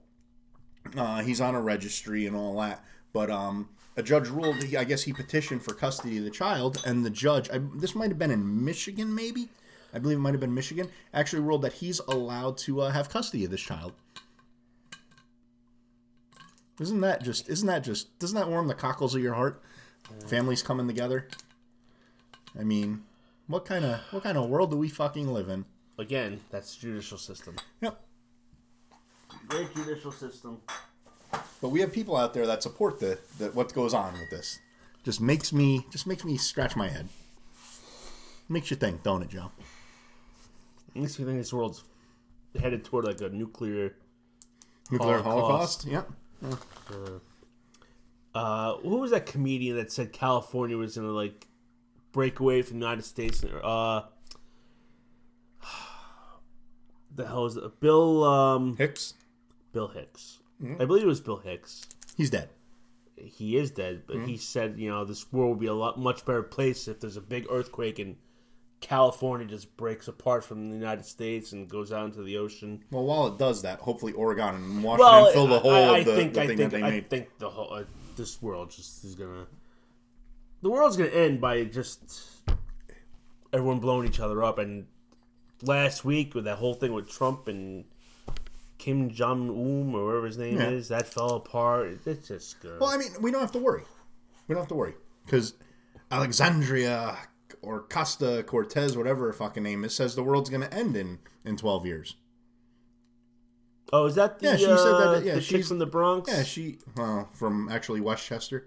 Uh, he's on a registry and all that. But um, a judge ruled. He, I guess he petitioned for custody of the child, and the judge. I, this might have been in Michigan, maybe. I believe it might have been Michigan. Actually, ruled that he's allowed to uh, have custody of this child. Isn't that just? Isn't that just? Doesn't that warm the cockles of your heart? Families coming together. I mean, what kind of what kind of world do we fucking live in?
Again, that's the judicial system.
Yep.
Great judicial system.
But we have people out there that support the, the what goes on with this. Just makes me just makes me scratch my head. Makes you think, don't it, Joe?
Makes me think this world's headed toward like a nuclear.
Nuclear
Holocaust.
Holocaust. Yep.
Uh, who was that comedian that said California was gonna like break away from the United States? Uh, [sighs] the hell is it? Bill um
Hicks.
Bill Hicks. I believe it was Bill Hicks.
He's dead.
He is dead, but he said you know this world would be a lot much better place if there's a big earthquake and California just breaks apart from the United States and goes out into the ocean.
Well, while it does that, hopefully Oregon and Washington
Well,
fill the hole
I, I
of the,
think
the
I
thing
think
that they
I
made.
think the whole uh, this world just is gonna the world's gonna end by just everyone blowing each other up. And last week with that whole thing with Trump and Kim Jong Un or whatever his name
Yeah.
is, that fell apart. It's just good.
Well, I mean, we don't have to worry. We don't have to worry because Alexandria or Costa Cortez, whatever her fucking name is, says the world's going to end in in twelve years.
oh, is that the
Yeah, she said
uh,
that- yeah,
the
she's-
from the Bronx?
Yeah, she well from actually Westchester.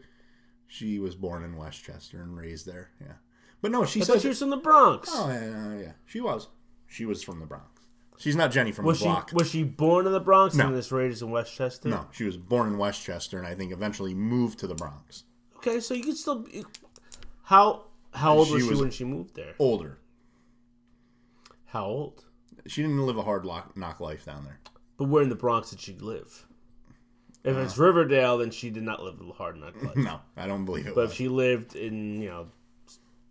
She was born in Westchester and raised there. Yeah, but no, she
I
said
she was from the Bronx.
Oh yeah, yeah, yeah, she was. She was from the Bronx. She's not Jenny from
was
the
she
block.
was she born in the Bronx
No.
and this raised in Westchester?
no, she was born in Westchester, and I think eventually moved to the Bronx.
Okay, so you could still. Be, how how old
She
was she
was-
when she moved there?
Older.
How old?
She didn't live a hard lock, knock life down there.
But where in the Bronx did she live? If uh, it's Riverdale, then she did not live a hard knock life. [laughs]
No, I don't believe it
But
was.
if she lived in, you know,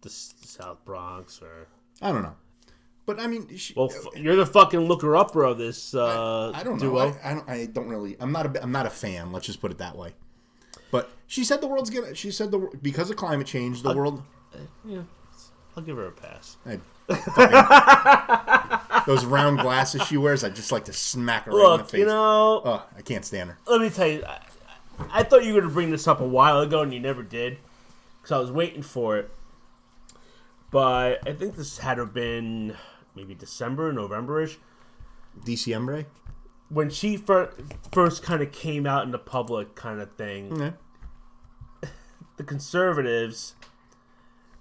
the s- South Bronx or
I don't know. But I mean, she,
well, f- you're the fucking looker upper of this uh,
I don't know.
duo.
I, I don't. I don't really. I'm not a. I'm not a fan. Let's just put it that way. But she said the world's gonna. She said the because of climate change, the world.
yeah, I'll give her a pass.
I fucking- those round glasses she wears, I just like to smack her right in the
Look,
face.
you know,
oh, I can't stand her.
let me tell you, I, I thought you were going to bring this up a while ago, and you never did, because I was waiting for it. But I think this had to have been maybe December, November-ish,
DCMbre.
when she fir- first kind of came out in the public, kind of thing.
Yeah. [laughs]
The conservatives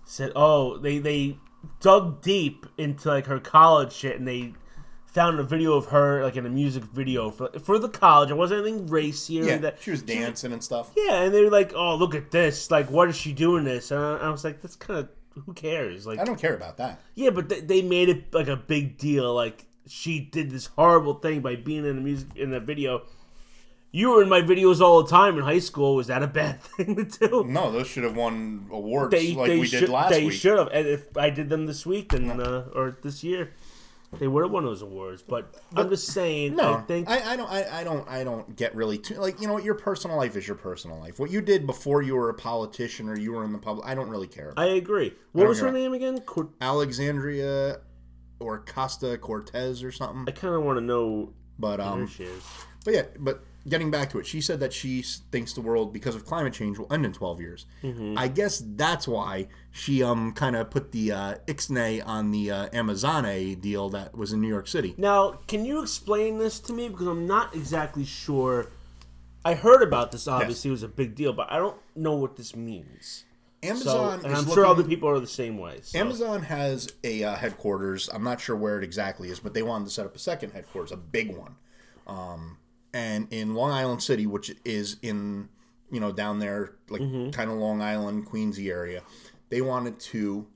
said, "Oh, they they dug deep into like her college shit, and they." Found a video of her, like in a music video for for the college. It wasn't anything racy or
Yeah,
that.
she was dancing and stuff.
Yeah, and they were like, "Oh, look at this! Like, what is she doing this?" And I, I was like, "That's kind of who cares?" Like,
I don't care about that.
yeah, but they, they made it like a big deal. Like, she did this horrible thing by being in the music in the video. You were in my videos all the time in high school. Was that a bad [laughs] thing to do?
No, those should have won awards
They,
like
they
we
should,
did last
they
week.
should have. And if I did them this week, then uh, or this year, they would have won those awards. But, I'm just saying.
No,
I think
I, I don't. I, I don't. I don't get really too like you know what. Your personal life is your personal life. What you did before you were a politician or you were in the public, I don't really care.
I agree. What
don't
was her
care.
name again? Cor-
Alexandria or Costa Cortez or something.
I kind of want to know
But
who
um,
she is.
but yeah, but getting back to it, she said that she thinks the world because of climate change will end in 12 years.
Mm-hmm.
I guess that's why she um kind of put the uh, ixnay on the uh, Amazon deal that was in New York City.
Now, can you explain this to me? Because I'm not exactly sure. I heard about this. Obviously, it was a big deal, but I don't know what this means. So,
Amazon
and I'm
looking,
sure other people are the same way. So.
Amazon has a uh, headquarters. I'm not sure where it exactly is, but they wanted to set up a second headquarters, a big one, um, and in Long Island City, which is in you know down there, like mm-hmm. kind of Long Island, Queensy area. They wanted to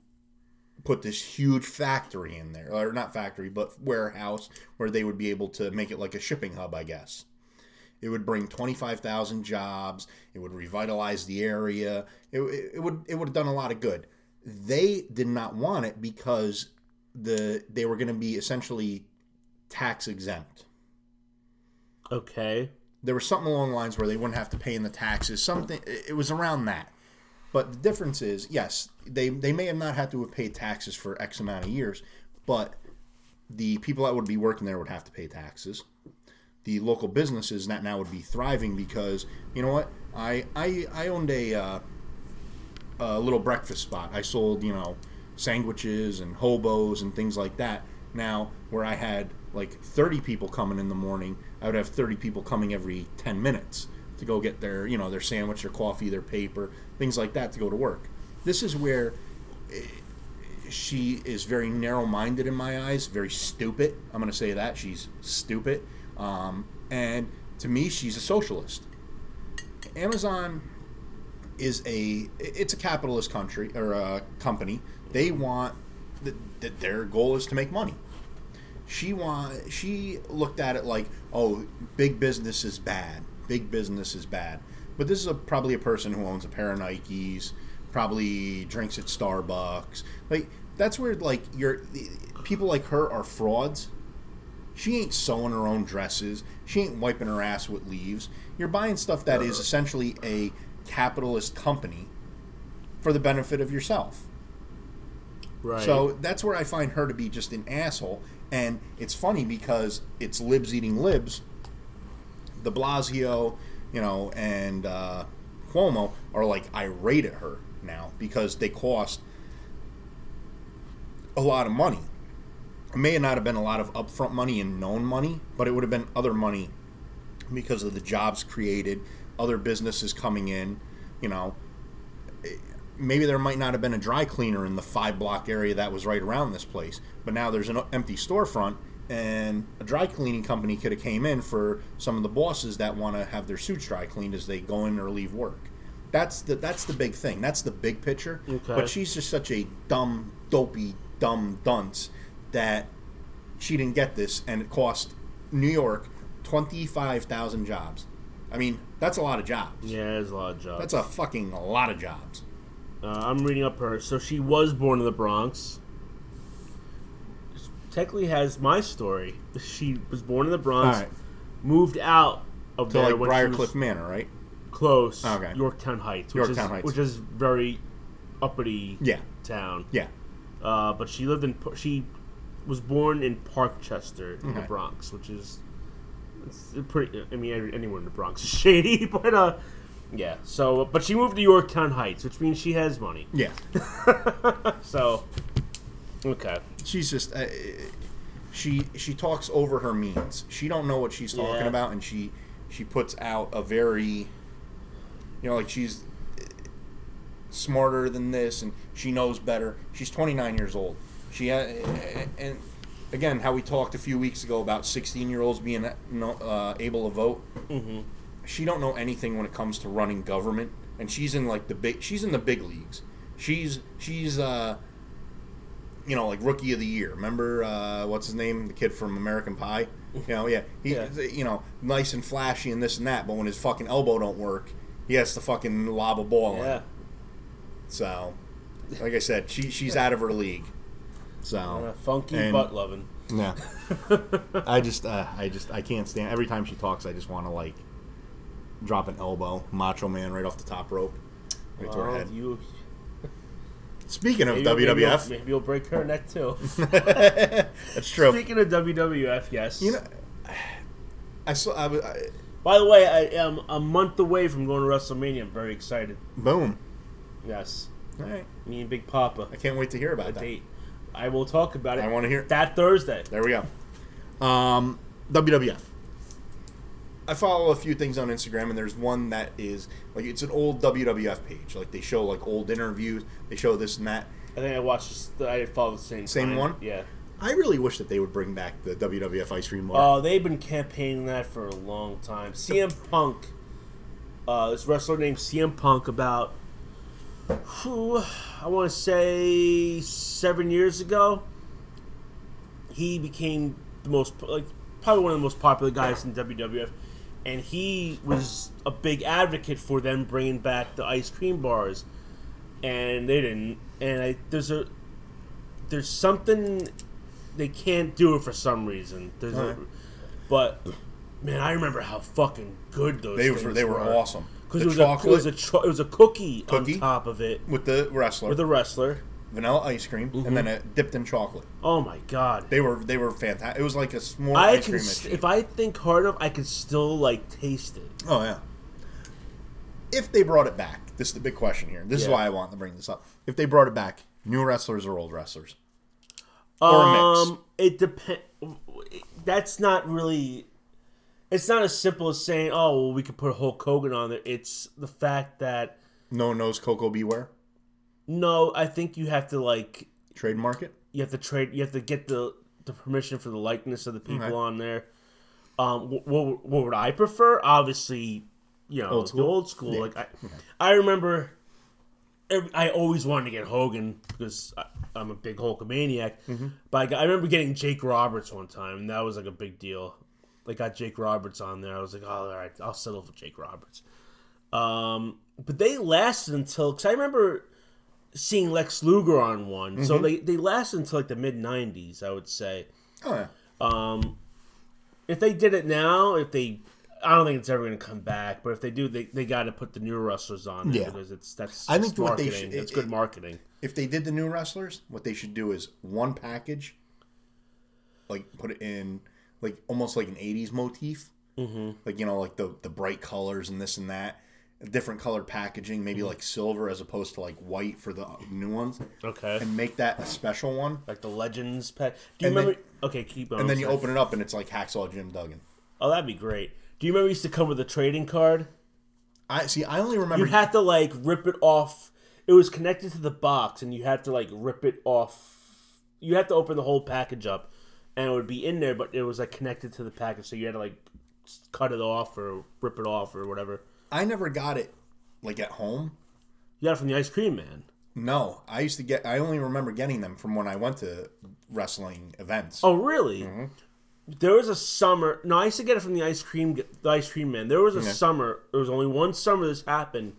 put this huge factory in there, or not factory, but warehouse where they would be able to make it like a shipping hub, I guess. It would bring 25,000 jobs. It would revitalize the area. It, it, it would it would have done a lot of good. They did not want it because the they were going to be essentially tax exempt.
Okay.
There was something along the lines where they wouldn't have to pay in the taxes. Something it was around that. But the difference is, yes, they they may have not had to have paid taxes for X amount of years, but the people that would be working there would have to pay taxes. The local businesses that now would be thriving because you know what I I, I owned a uh, a little breakfast spot. I sold you know sandwiches and hobos and things like that. Now where I had like 30 people coming in the morning, I would have 30 people coming every 10 minutes to go get their you know their sandwich, their coffee, their paper, things like that to go to work. This is where eh, she is very narrow-minded in my eyes, very stupid. I'm going to say that she's stupid, um, and to me, she's a socialist. Amazon is a it's a capitalist country or a company. They want that that their goal is to make money. She want she looked at it like, oh, big business is bad. Big business is bad. But this is a, probably a person who owns a pair of Nikes, probably drinks at Starbucks. Like that's where like you're people like her are frauds. She ain't sewing her own dresses. She ain't wiping her ass with leaves. You're buying stuff that is essentially a capitalist company for the benefit of yourself.
Right.
So that's where I find her to be just an asshole. And it's funny because it's libs eating libs. De Blasio, you know, and uh, Cuomo are like irate at her now because they cost a lot of money. It may not have been a lot of upfront money and known money, but it would have been other money because of the jobs created, other businesses coming in, you know. Maybe there might not have been a dry cleaner in the five block area that was right around this place, but now there's an empty storefront and a dry cleaning company could have came in for some of the bosses that want to have their suits dry cleaned as they go in or leave work. That's the that's the big thing. That's the big picture.
Okay.
But she's just such a dumb, dopey, dumb dunce that she didn't get this, and it cost New York twenty five thousand jobs. I mean, that's a lot of jobs.
yeah, there's a lot of jobs.
That's a fucking lot of jobs.
Uh, I'm reading up her. So she was born in the Bronx. Technically has my story. She was born in the Bronx,
right.
moved out of
To
there
like
when
Briarcliff Manor, right?
close.
Okay.
Yorktown Heights, which
Yorktown
is
Heights.
which is very uppity
Yeah.
town.
Yeah.
Uh, but she lived in she was born in Parkchester in the Bronx, which is it's pretty. I mean, anywhere in the Bronx is [laughs] shady, but uh, yeah. So, but she moved to Yorktown Heights, which means she has money.
Yeah. [laughs]
So, okay,
She's just uh, she she talks over her means. She don't know what she's talking
Yeah.
about, and she she puts out a very you know like she's smarter than this, and she knows better. She's 29 years old. She ha- and again how we talked a few weeks ago about 16 year olds being uh, able to vote.
Mm-hmm.
She don't know anything when it comes to running government, and she's in like the big. She's in the big leagues. She's she's uh you know, like rookie of the year. Remember uh, what's his name? The kid from American Pie. You know, yeah, he,
Yeah.
you know, nice and flashy and this and that. But when his fucking elbow don't work, he has to fucking lob a ball. in.
Yeah.
So, like I said, she she's out of her league. So
funky
And-
butt loving.
yeah, [laughs] I just uh, I just I can't stand. Every time she talks, I just want to like drop an elbow, Macho Man, right off the top rope, right to her head.
you [laughs]
Speaking of
maybe,
WWF,
maybe you'll break her neck too. [laughs] [laughs]
that's true.
Speaking of WWF, yes.
You know, I saw. I, was- I,
By the way, I am a month away from going to WrestleMania. I'm very excited.
boom.
Yes,
All right,
me and Big Papa.
I can't wait to hear
A
about that.
date. I will talk about it.
I want to hear.
that Thursday.
There we go. Um, WWF. I follow a few things on Instagram, and there's one that is like it's an old WWF page. Like they show like old interviews, they show this and that.
I think I watched. this- I follow the same.
Same one?
Yeah.
I really wish that they would bring back the WWF ice cream bar.
Oh, they've been campaigning that for a long time. CM Punk, uh, this wrestler named CM Punk, about who I want to say seven years ago, he became the most like probably one of the most popular guys in WWF, and he was a big advocate for them bringing back the ice cream bars, and they didn't. And I there's a there's something they can't do it for some reason. There's a, but man, I remember how fucking good those.
they were they were awesome.
because it was a it was a cho- it was a cookie,
Cookie?
on top of it
with the wrestler,
with the wrestler.
Vanilla ice cream, and then it dipped in chocolate.
Oh my god!
They were they were fantastic. It was like a small
I
ice
can
cream
st- if I think hard enough, I can still like taste it.
Oh yeah. If they brought it back, this is the big question here. This is why I want to bring this up. If they brought it back, new wrestlers or old wrestlers? Or a mix.
Um, it depends. That's not really. It's not as simple as saying, "Oh, well, we could put Hulk Hogan on there." It's the fact that
No one knows Koko B. Ware.
No, I think you have to like
Trademark it.
you have to trade. You have to get the the permission for the likeness of the people
Okay.
on there. Um, what, what, what would I prefer? Obviously, you know,
Old
the
school?
old school.
Yeah.
Like I, I remember. every- I always wanted to get Hogan because I, I'm a big Hulkamaniac.
Mm-hmm.
But I, got- I remember getting Jake Roberts one time, and that was like a big deal. They got Jake Roberts on there. I was like, oh, all right, I'll settle for Jake Roberts. Um, but they lasted until because I remember seeing Lex Luger on one,
Mm-hmm.
so they they lasted until like the mid '90s, I would say.
Oh yeah.
Um, if they did it now, if they, I don't think it's ever going to come back. But if they do, they, they got to put the new wrestlers on
Yeah.
because it's that's
I think what they should-
it's
it-
good marketing.
If they did the new wrestlers, what they should do is one package, like put it in, like almost like an '80s motif, mm-hmm. like you know, like the the bright colors and this and that, different colored packaging, maybe
Mm-hmm.
like silver as opposed to like white for the new ones,
Okay,
and make that a special one.
like the Legends pack. Do you
And then-
remember? okay, keep going.
And then you open it up and it's like Hacksaw Jim Duggan.
Oh, that'd be great. Do you remember it used to come with a trading card?
I see. I only remember.
You had to like rip it off. It was connected to the box, and you had to like rip it off. You had to open the whole package up, and it would be in there, but it was like connected to the package, so you had to like cut it off or rip it off or whatever.
I never got it like at home.
You got it from the ice cream man.
No, I used to get. I only remember getting them from when I went to wrestling events.
Oh, really? Mm-hmm. There was a summer. No, I used to get it from the ice cream, the ice cream man. There was a summer. There was only one summer this happened,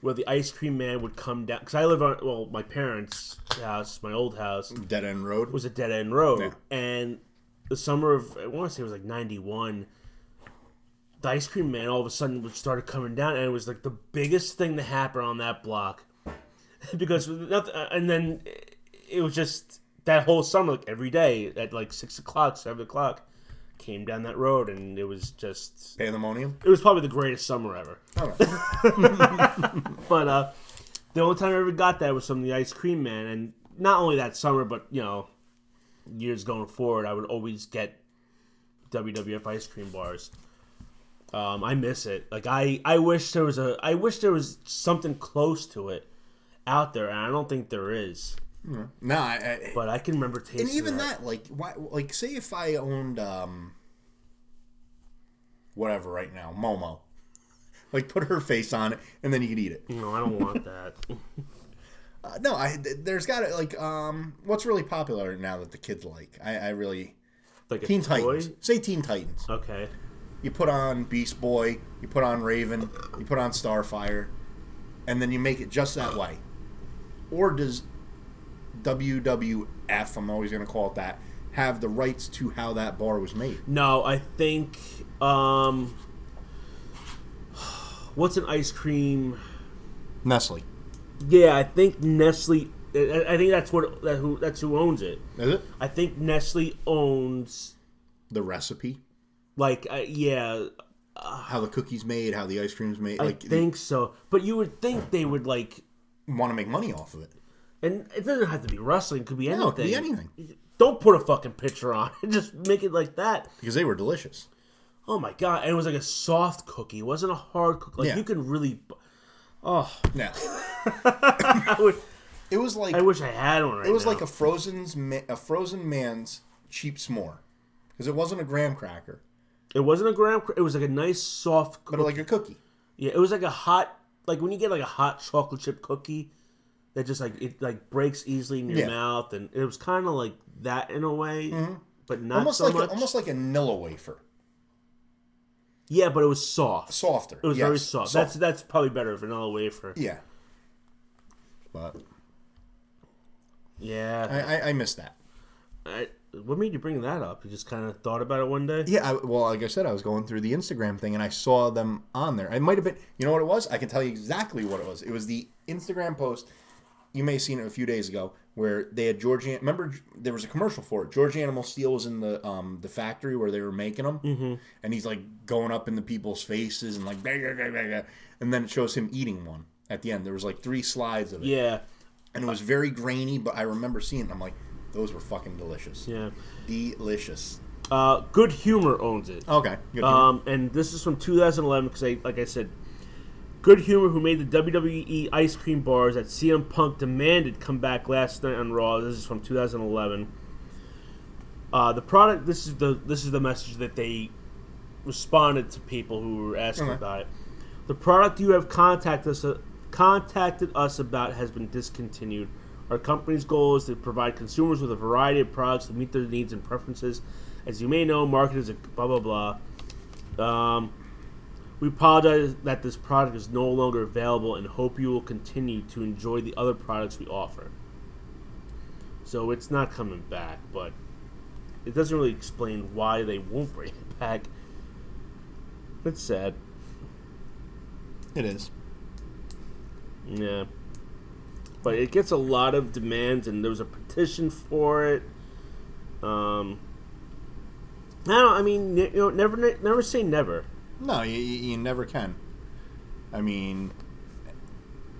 where the ice cream man would come down. Because I live on well, my parents' house, my old house.
Dead End Road.
was a dead end road.
Yeah.
And the summer of I want to say it was like ninety one. The ice cream man all of a sudden would started coming down, and it was like the biggest thing to happen on that block, [laughs] because nothing, and then it was just that whole summer, like every day at like six o'clock, seven o'clock, came down that road, and it was just
Pandemonium.
it was probably the greatest summer ever.
Right. [laughs]
But uh, the only time I ever got that was from the ice cream man, and not only that summer, but you know, years going forward, I would always get WWF ice cream bars. Um, I miss it. Like I, I wish there was a, I wish there was something close to it out there, and I don't think there is.
no, I, I,
But I can remember tasting.
and even
that.
that, like, why, like, say if I owned, um, whatever right now, Momo, like, put her face on it, and then you could eat it.
No, I don't want [laughs] that.
Uh, no, I there's got to like um what's really popular now that the kids like. I, I really
Like
Teen? Titans. Say Teen Titans.
Okay.
You put on Beast Boy, you put on Raven, you put on Starfire, and then you make it just that way. Or does WWF, I'm always going to call it that, have the rights to how that bar was made?
No, I think um what's an ice cream
Nestle.
Yeah, I think Nestle I I think that's what that who that's who owns it.
Is it?
I think Nestle owns
The recipe,
like uh, yeah,
how the cookies made, how the ice cream's made.
I
Like,
think so. But you would think they would like
want to make money off of it.
and it doesn't have to be wrestling, it could be anything.
No, it could be anything.
Don't put a fucking picture on it. [laughs] Just make it like that.
Because they were delicious.
Oh my god! And it was like a soft cookie. It wasn't a hard cookie. Like
Yeah.
you can really. Oh,
Yeah. [laughs]
I, would,
It was like
I wish I had one right
it was
now.
like a frozen's a frozen man's cheap s'more. Because it wasn't a graham cracker,
It wasn't a graham. It was like a nice soft.
but like a cookie.
yeah, it was like a hot. Like when you get like a hot chocolate chip cookie, that just like it like breaks easily in your
Yeah.
mouth, and it was kind of like that in a way, mm-hmm. but not
almost
so
like
much.
a, almost like a Nilla wafer,
yeah, but it was soft.
softer.
It was
yes,
very soft. That's that's probably better vanilla wafer.
yeah. But
Yeah.
I, I, I missed that.
I, what made you bring that up? You just kind of thought about it one day.
Yeah, I, well, like I said, I was going through the Instagram thing and I saw them on there. It might have been, you know what it was? I can tell you exactly what it was. It was the Instagram post. You may have seen it a few days ago where they had Georgian. Remember, there was a commercial for it. George Animal Steele was in the um the factory where they were making them, mm-hmm. and he's like going up in the people's faces and like, "Bah, bah, bah, bah, bah." and then it shows him eating one at the end. There was like three slides of it,
Yeah.
and it was very grainy. But I remember seeing it. I'm like, those were fucking delicious,
Yeah.
delicious.
Uh, Good Humor owns it.
Okay, good.
Um, and this is from 2011 because, I, like I said, Good Humor, who made the WWE ice cream bars that CM Punk demanded come back last night on Raw. This is from 2011. Uh, the product. This is the this is the message that they responded to people who were asking
Okay.
about it. The product you have contacted us contacted us about has been discontinued. Our company's goal is to provide consumers with a variety of products to meet their needs and preferences. As you may know, market is a blah blah blah. Um, we apologize that this product is no longer available and hope you will continue to enjoy the other products we offer. So it's not coming back, but it doesn't really explain why they won't bring it back. It's sad.
it is.
Yeah. But it gets a lot of demands, and there was a petition for it. Um, I don't. I mean, you know, never, never say never.
No, you, you you never can. I mean,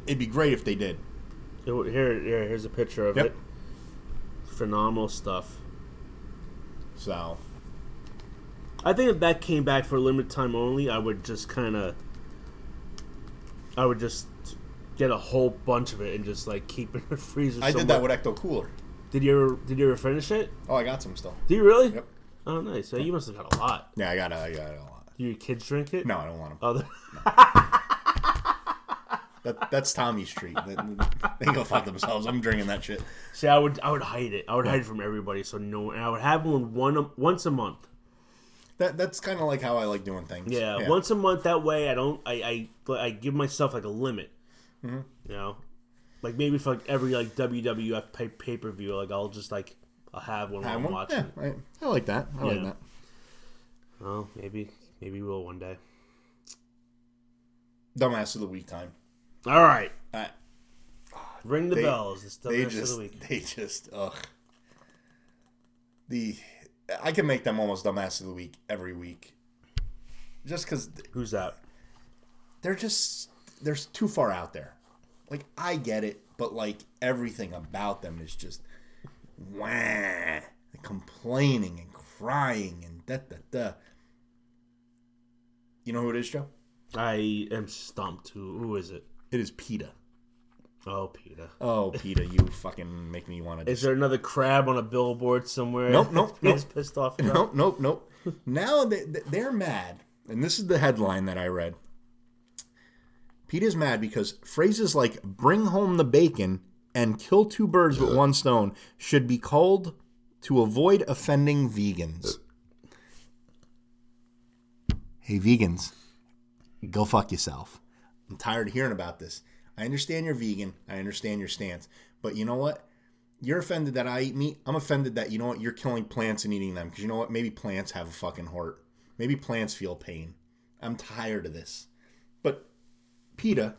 it'd be great if they did.
Here, here, here's a picture of
Yep.
it. Phenomenal stuff.
So,
I think if that came back for a limited time only, I would just kind of, I would just get a whole bunch of it and just like keep it in the freezer.
I did
somewhere.
that with Ecto Cooler.
Did you ever? Did you ever finish it?
Oh, I got some still.
Do you really?
Yep.
Oh, nice. So you must have got a lot.
Yeah, I got it. I got a lot.
Do your kids drink it?
No, I don't want them.
Other.
Oh, [laughs] that, that's Tommy's treat. They, they go fuck themselves. I'm drinking that shit.
See, I would, I would hide it. I would hide it from everybody, so no. And I would have one one once a month.
That that's kind of like how I like doing things.
Yeah, once a month. That way, I don't. I I, I give myself like a limit.
Mm-hmm.
You know, like maybe for like every like WWF pay pay per view, like I'll just like I'll have one while I'm
one?
watching.
Yeah, I, I like that. I like
Yeah.
that.
Well, maybe maybe we'll one day.
Dumbass of the week time.
All right,
Uh,
ring the
They-
bells. It's the
they just
of the week.
they just ugh. The I can make them almost dumbass of the week every week, just because
Who's that?
they're just they're too far out there. Like I get it, but like everything about them is just wah, complaining and crying and da da da. You know who it is, Joe?
I am stumped. Who who is it?
It is PETA.
Oh, Peter.
Oh, PETA, you fucking make me want to.
Is there another crab on a billboard somewhere?
Nope, nope, [laughs]
He's
nope.
pissed off. [laughs] About?
Nope, nope, nope. now they, they're mad, and this is the headline that I read. PETA's mad because phrases like "bring home the bacon" and kill two birds with one stone should be called to avoid offending vegans. Hey, vegans, go fuck yourself. I'm tired of hearing about this. I understand you're vegan. I understand your stance. But you know what? You're offended that I eat meat. I'm offended that, you know what, you're killing plants and eating them. Because you know what? Maybe plants have a fucking heart. Maybe plants feel pain. I'm tired of this. But PETA,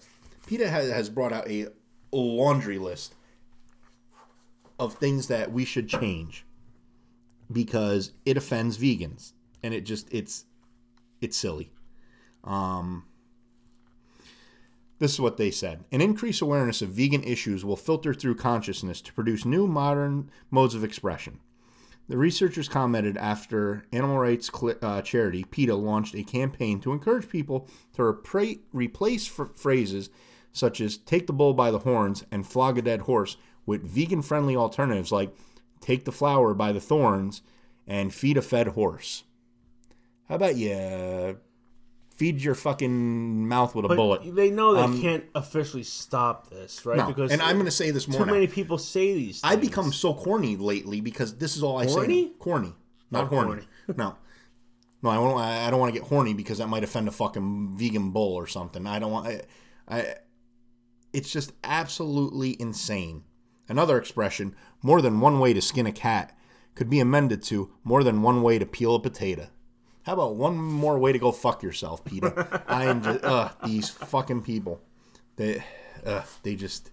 PETA has, has brought out a laundry list of things that we should change because it offends vegans and it just it's it's silly. Um, this is what they said. An increased awareness of vegan issues will filter through consciousness to produce new modern modes of expression. The researchers commented after animal rights cl- uh, charity PETA launched a campaign to encourage people to repra- replace fr- phrases such as take the bull by the horns and flog a dead horse with vegan friendly alternatives like take the flower by the thorns and feed a fed horse. How about you feed your fucking mouth with a
But
bullet?
they know they um, can't officially stop this, right?
No, and I'm going to say this more
too
now.
many people say these. Things.
I become so corny lately because this is all I
Horny?
say. Corny, not oh,
Not
horny.
horny. [laughs]
no, no, I don't. I don't want to get horny because that might offend a fucking vegan bull or something. I don't want. I, I it's just absolutely insane. Another expression: more than one way to skin a cat could be amended to more than one way to peel a potato. How about one more way to go fuck yourself, Peter? [laughs] I am just uh, these fucking people. They, uh, they just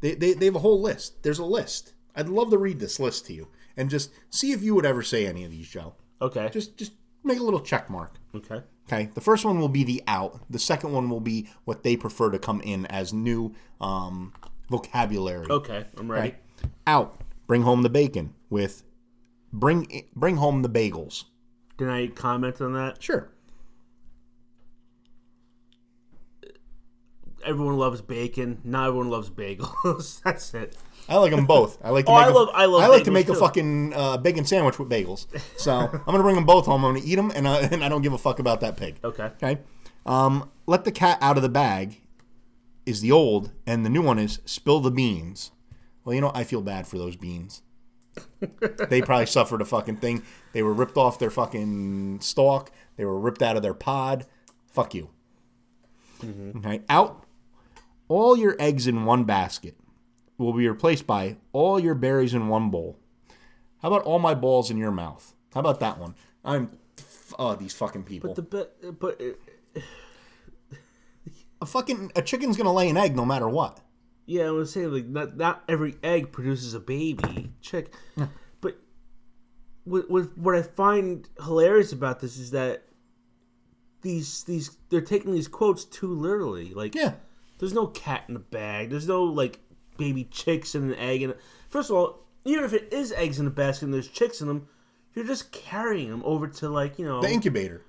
they, they, they have a whole list. There's a list. I'd love to read this list to you and just see if you would ever say any of these, Joe.
okay.
Just just make a little check mark.
okay.
Okay. The first one will be the out. The second one will be what they prefer to come in as new um, vocabulary.
Okay. I'm ready.
Okay. Out. Bring home the bacon with bring bring home the bagels.
Can I comment on that?
Sure.
Everyone loves bacon. Not everyone loves bagels. [laughs] That's it.
I like them both. I like to
Oh,
make.
I
a-
love- I love
like to make a fucking uh, bacon sandwich with bagels. So I'm gonna bring them both home. I'm gonna eat them, and I, [laughs] and I don't give a fuck about that pig.
Okay.
Okay. Um, let the cat out of the bag is the old, and the new one is spill the beans. Well, you know, I feel bad for those beans. [laughs] they probably suffered a fucking thing. They were ripped off their fucking stalk. They were ripped out of their pod. Fuck you. Okay. Out all your eggs in one basket will be replaced by all your berries in one bowl. How about all my balls in your mouth? How about that one? I'm oh these fucking people.
But the but uh,
a fucking a chicken's gonna lay an egg no matter what.
Yeah, I was saying like not not every egg produces a baby chick, but what, what what I find hilarious about this is that these these they're taking these quotes too literally. Like
Yeah.
There's no cat in the bag. There's no like baby chicks in an egg. And first of all, even if it is eggs in a basket and there's chicks in them, you're just carrying them over to like you know
The incubator.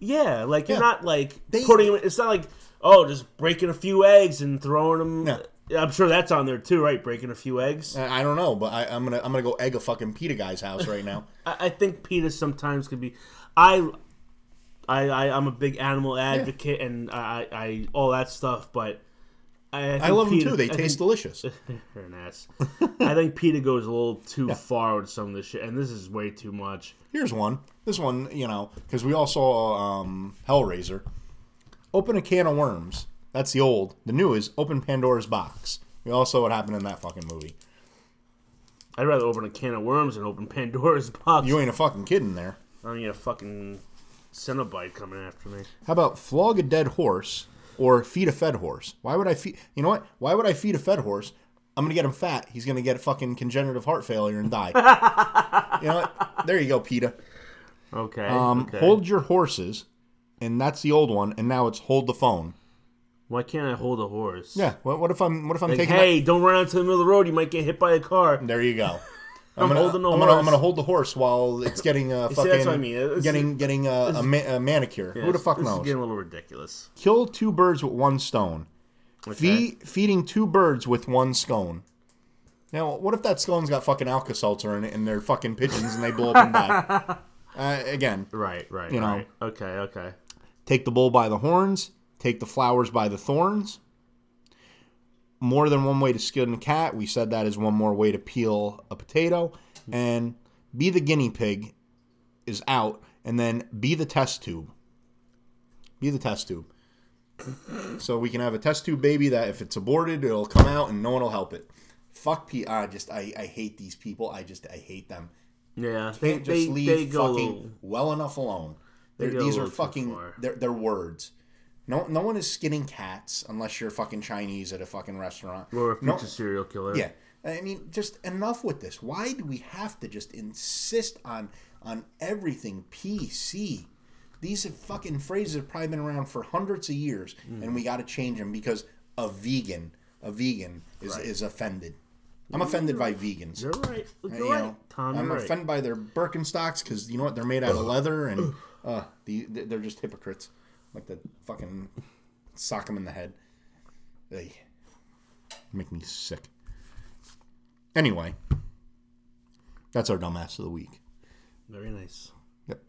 yeah, like you're
Yeah.
not like
They-
putting them. It's not like oh, just breaking a few eggs and throwing them.
Yeah.
I'm sure that's on there too, right? Breaking a few eggs.
I I don't know, but I, I'm gonna I'm gonna go egg a fucking PETA guy's house right now. [laughs]
I, I think PETA sometimes could be. I, I, I I'm a big animal advocate and I, I, all that stuff, but. I,
I love them too. They taste
think-
delicious. [laughs]
You're an ass. I think PETA goes a little too far with some of this shit, and this is way too much.
Here's one. This one, you know, because we all saw um, Hellraiser. Open a can of worms. That's the old. The new is open Pandora's box. We all saw what happened in that fucking movie.
I'd rather open a can of worms than open Pandora's box.
You ain't a fucking kid in there.
I don't need a fucking Cenobite coming after me.
How about flog a dead horse or feed a fed horse? Why would I feed? You know what? Why would I feed a fed horse? I'm gonna get him fat. He's gonna get a fucking congenital heart failure and die. [laughs] you know what? There you go, PETA.
Okay.
Um,
okay.
Hold your horses, and that's the old one. And now it's hold the phone.
Why can't I hold a horse?
Yeah. What, what if I'm? What if I'm
Like,
taking?
hey, don't run out to the middle of the road. You might get hit by a car.
That? There you go. [laughs]
I'm,
gonna,
holding the
I'm
horse.
gonna, I'm gonna hold the horse while it's getting [laughs] a
see,
fucking
that's what I mean. It's-
getting getting a, a, ma- a manicure. Who the fuck
this
knows?
is getting a little ridiculous.
Kill two birds with one stone. Fee- feeding two birds with one scone. Now, what if that scone's got fucking Alka-Seltzer in it and they're fucking pigeons and they blow up and die? [laughs] Uh, again,
Right, right,
You know.
right. Okay, okay.
take the bull by the horns, take the flowers by the thorns. more than one way to skin a cat. We said that is one more way to peel a potato. And be the guinea pig is out. And then be the test tube. Be the test tube. so we can have a test tube baby that if it's aborted, it'll come out and no one will help it. Fuck P. I just I, I hate these people. I just I hate them.
Yeah, they,
Can't
they,
just leave
they
fucking
little-
well enough alone.
They
these are fucking they're, they're words. No no one is skinning cats unless you're fucking Chinese at a fucking restaurant.
or a
no,
future serial killer.
yeah. I mean, just enough with this. Why do we have to just insist on on everything PC? These fucking phrases have probably been around for hundreds of years,
Mm.
and we got to change them because a vegan, a vegan is is offended. I'm offended by vegans.
You're right. You're
You
right.
know,
Tom,
I'm
you're right.
offended by their Birkenstocks because you know what? They're made out of leather, and uh, the, they're just hypocrites. Like the fucking sock them in the head. They make me sick. Anyway, that's our dumbass of the week.
Very nice.
Yep,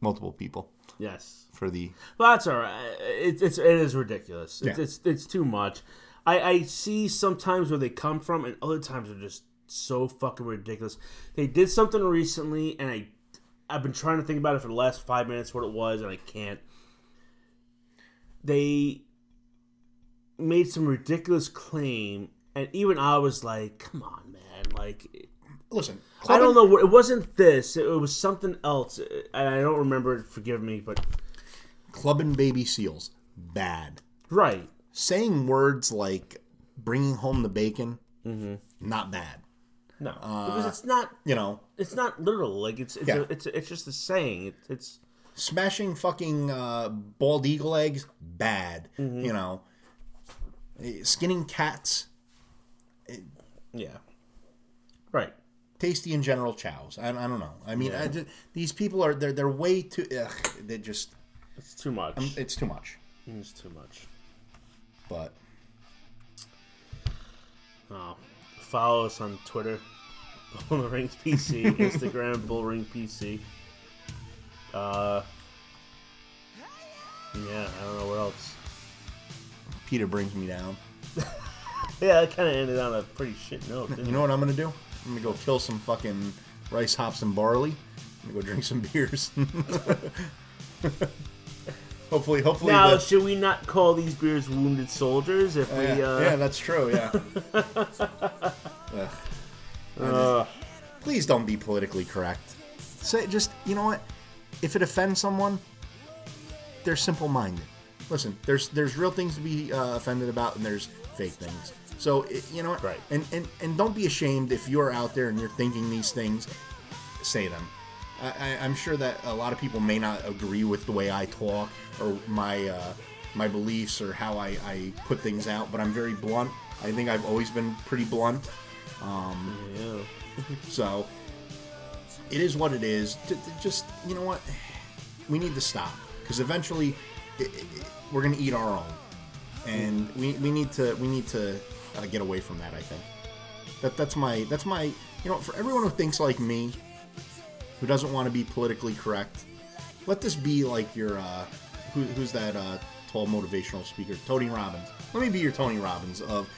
multiple people
Yes.
for the
Well, that's all right. It, it's it is ridiculous. It's,
Yeah.
it's it's too much. I I see sometimes where they come from, and other times they're just so fucking ridiculous. They did something recently, and I I've been trying to think about it for the last five minutes what it was, and I can't. They made some ridiculous claim, and even I was like, "Come on, man!" Like
listen.
I don't know. It wasn't this. It was something else. And I don't remember. it, Forgive me, but
Clubbing baby seals, bad.
right.
Saying words like "bringing home the bacon,"
Mm-hmm.
not bad.
No, because it's not.
You know,
It's not literal. Like it's it's
Yeah.
a, it's it's just a saying. It's it's
smashing fucking uh, bald eagle eggs, bad.
Mm-hmm.
You know, skinning cats,
yeah. Right.
tasty in general chows. I, I don't know. I mean, I ju- these people are they're they're way too. Ugh, they just
It's too much.
it's too much.
it's too much.
But
Oh, follow us on Twitter, [laughs] Bull Rings PC, Instagram, Bull Ring PC. Uh, yeah, I don't know what else.
PETA brings me down. [laughs]
Yeah, that kind of ended on a pretty shit note. Didn't
You know what I'm gonna do? I'm gonna go kill some fucking rice, hops, and barley. I'm gonna go drink some [laughs] beers. [laughs] hopefully, hopefully.
Now,
the-
should we not call these beers wounded soldiers if we?
yeah,
uh,
yeah, that's true. Yeah.
Uh,
please don't be politically correct. Say just you know what? If it offends someone, they're simple-minded. Listen, there's there's real things to be uh, offended about, and there's fake things. So it, you know what?
Right.
And and and don't be ashamed if you're out there and you're thinking these things. Say them. I, I, I'm sure that a lot of people may not agree with the way I talk or my uh, my beliefs or how I, I put things out, but I'm very blunt. I think I've always been pretty blunt.
yeah.
So it is what it is. Just you know what, we need to stop because eventually we're gonna eat our own, and we, we need to we need to uh, get away from that. I think that that's my that's my you know for everyone who thinks like me, who doesn't want to be politically correct, let this be like your uh, who, who's that uh, tall motivational speaker, Tony Robbins. Let me be your Tony Robbins of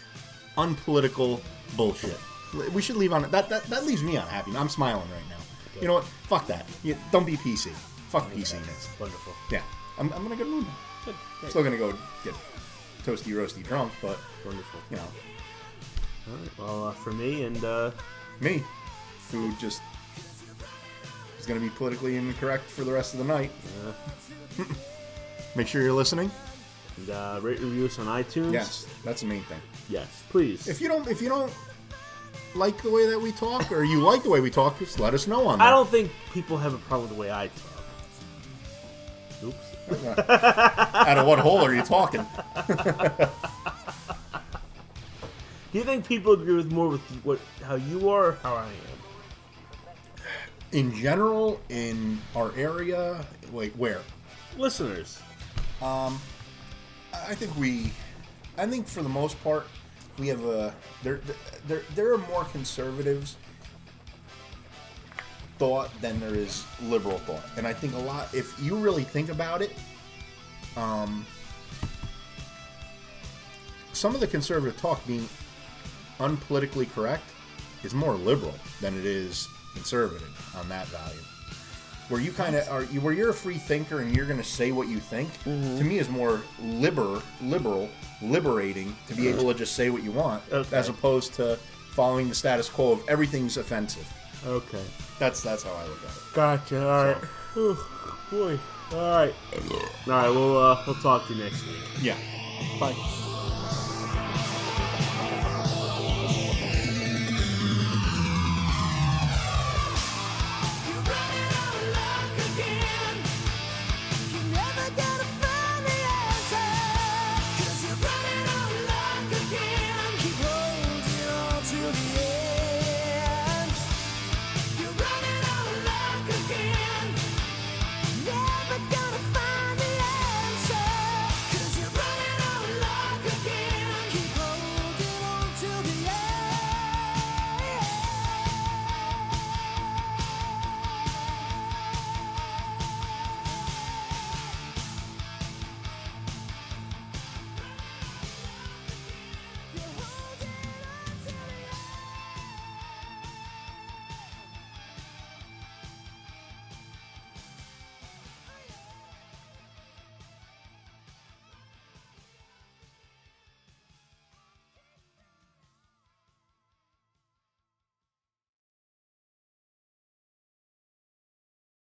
unpolitical bullshit. We should leave on that. That, that leaves me unhappy. I'm smiling right now. You know what? Fuck that. You, don't be PC. Fuck PCness.
Wonderful.
Yeah, I'm, I'm gonna go mood.
Good. Great.
Still gonna go get toasty roasty drunk, but
Wonderful.
you know,
All right. Well, uh, for me and uh,
me, who just is gonna be politically incorrect for the rest of the night. [laughs] Make sure you're listening.
and, uh, rate reviews on iTunes.
Yes, that's the main thing.
Yes, please.
If you don't, if you don't like the way that we talk, or you like the way we talk, just let us know on that.
I don't think people have a problem with the way I talk. Oops.
Out of what hole are you talking? [laughs]
Do you think people agree with more with what how you are or how I am?
In general, in our area, like where?
Listeners.
Um, I think we, I think for the most part, we have a there there there are more conservatives thought than there is liberal thought, and I think a lot. If you really think about it, um, some of the conservative talk being unpolitically correct is more liberal than it is conservative on that value. Where you kind of are, you, where you're a free thinker and you're going to say what you think,
Mm-hmm.
to me is more liber, liberal, liberating to be able to just say what you want,
Okay.
as opposed to following the status quo of everything's offensive.
Okay.
That's that's how I look at it.
Gotcha. All right. Whew, boy. All right. All right. We'll uh, we'll talk to you next week.
Yeah.
Bye.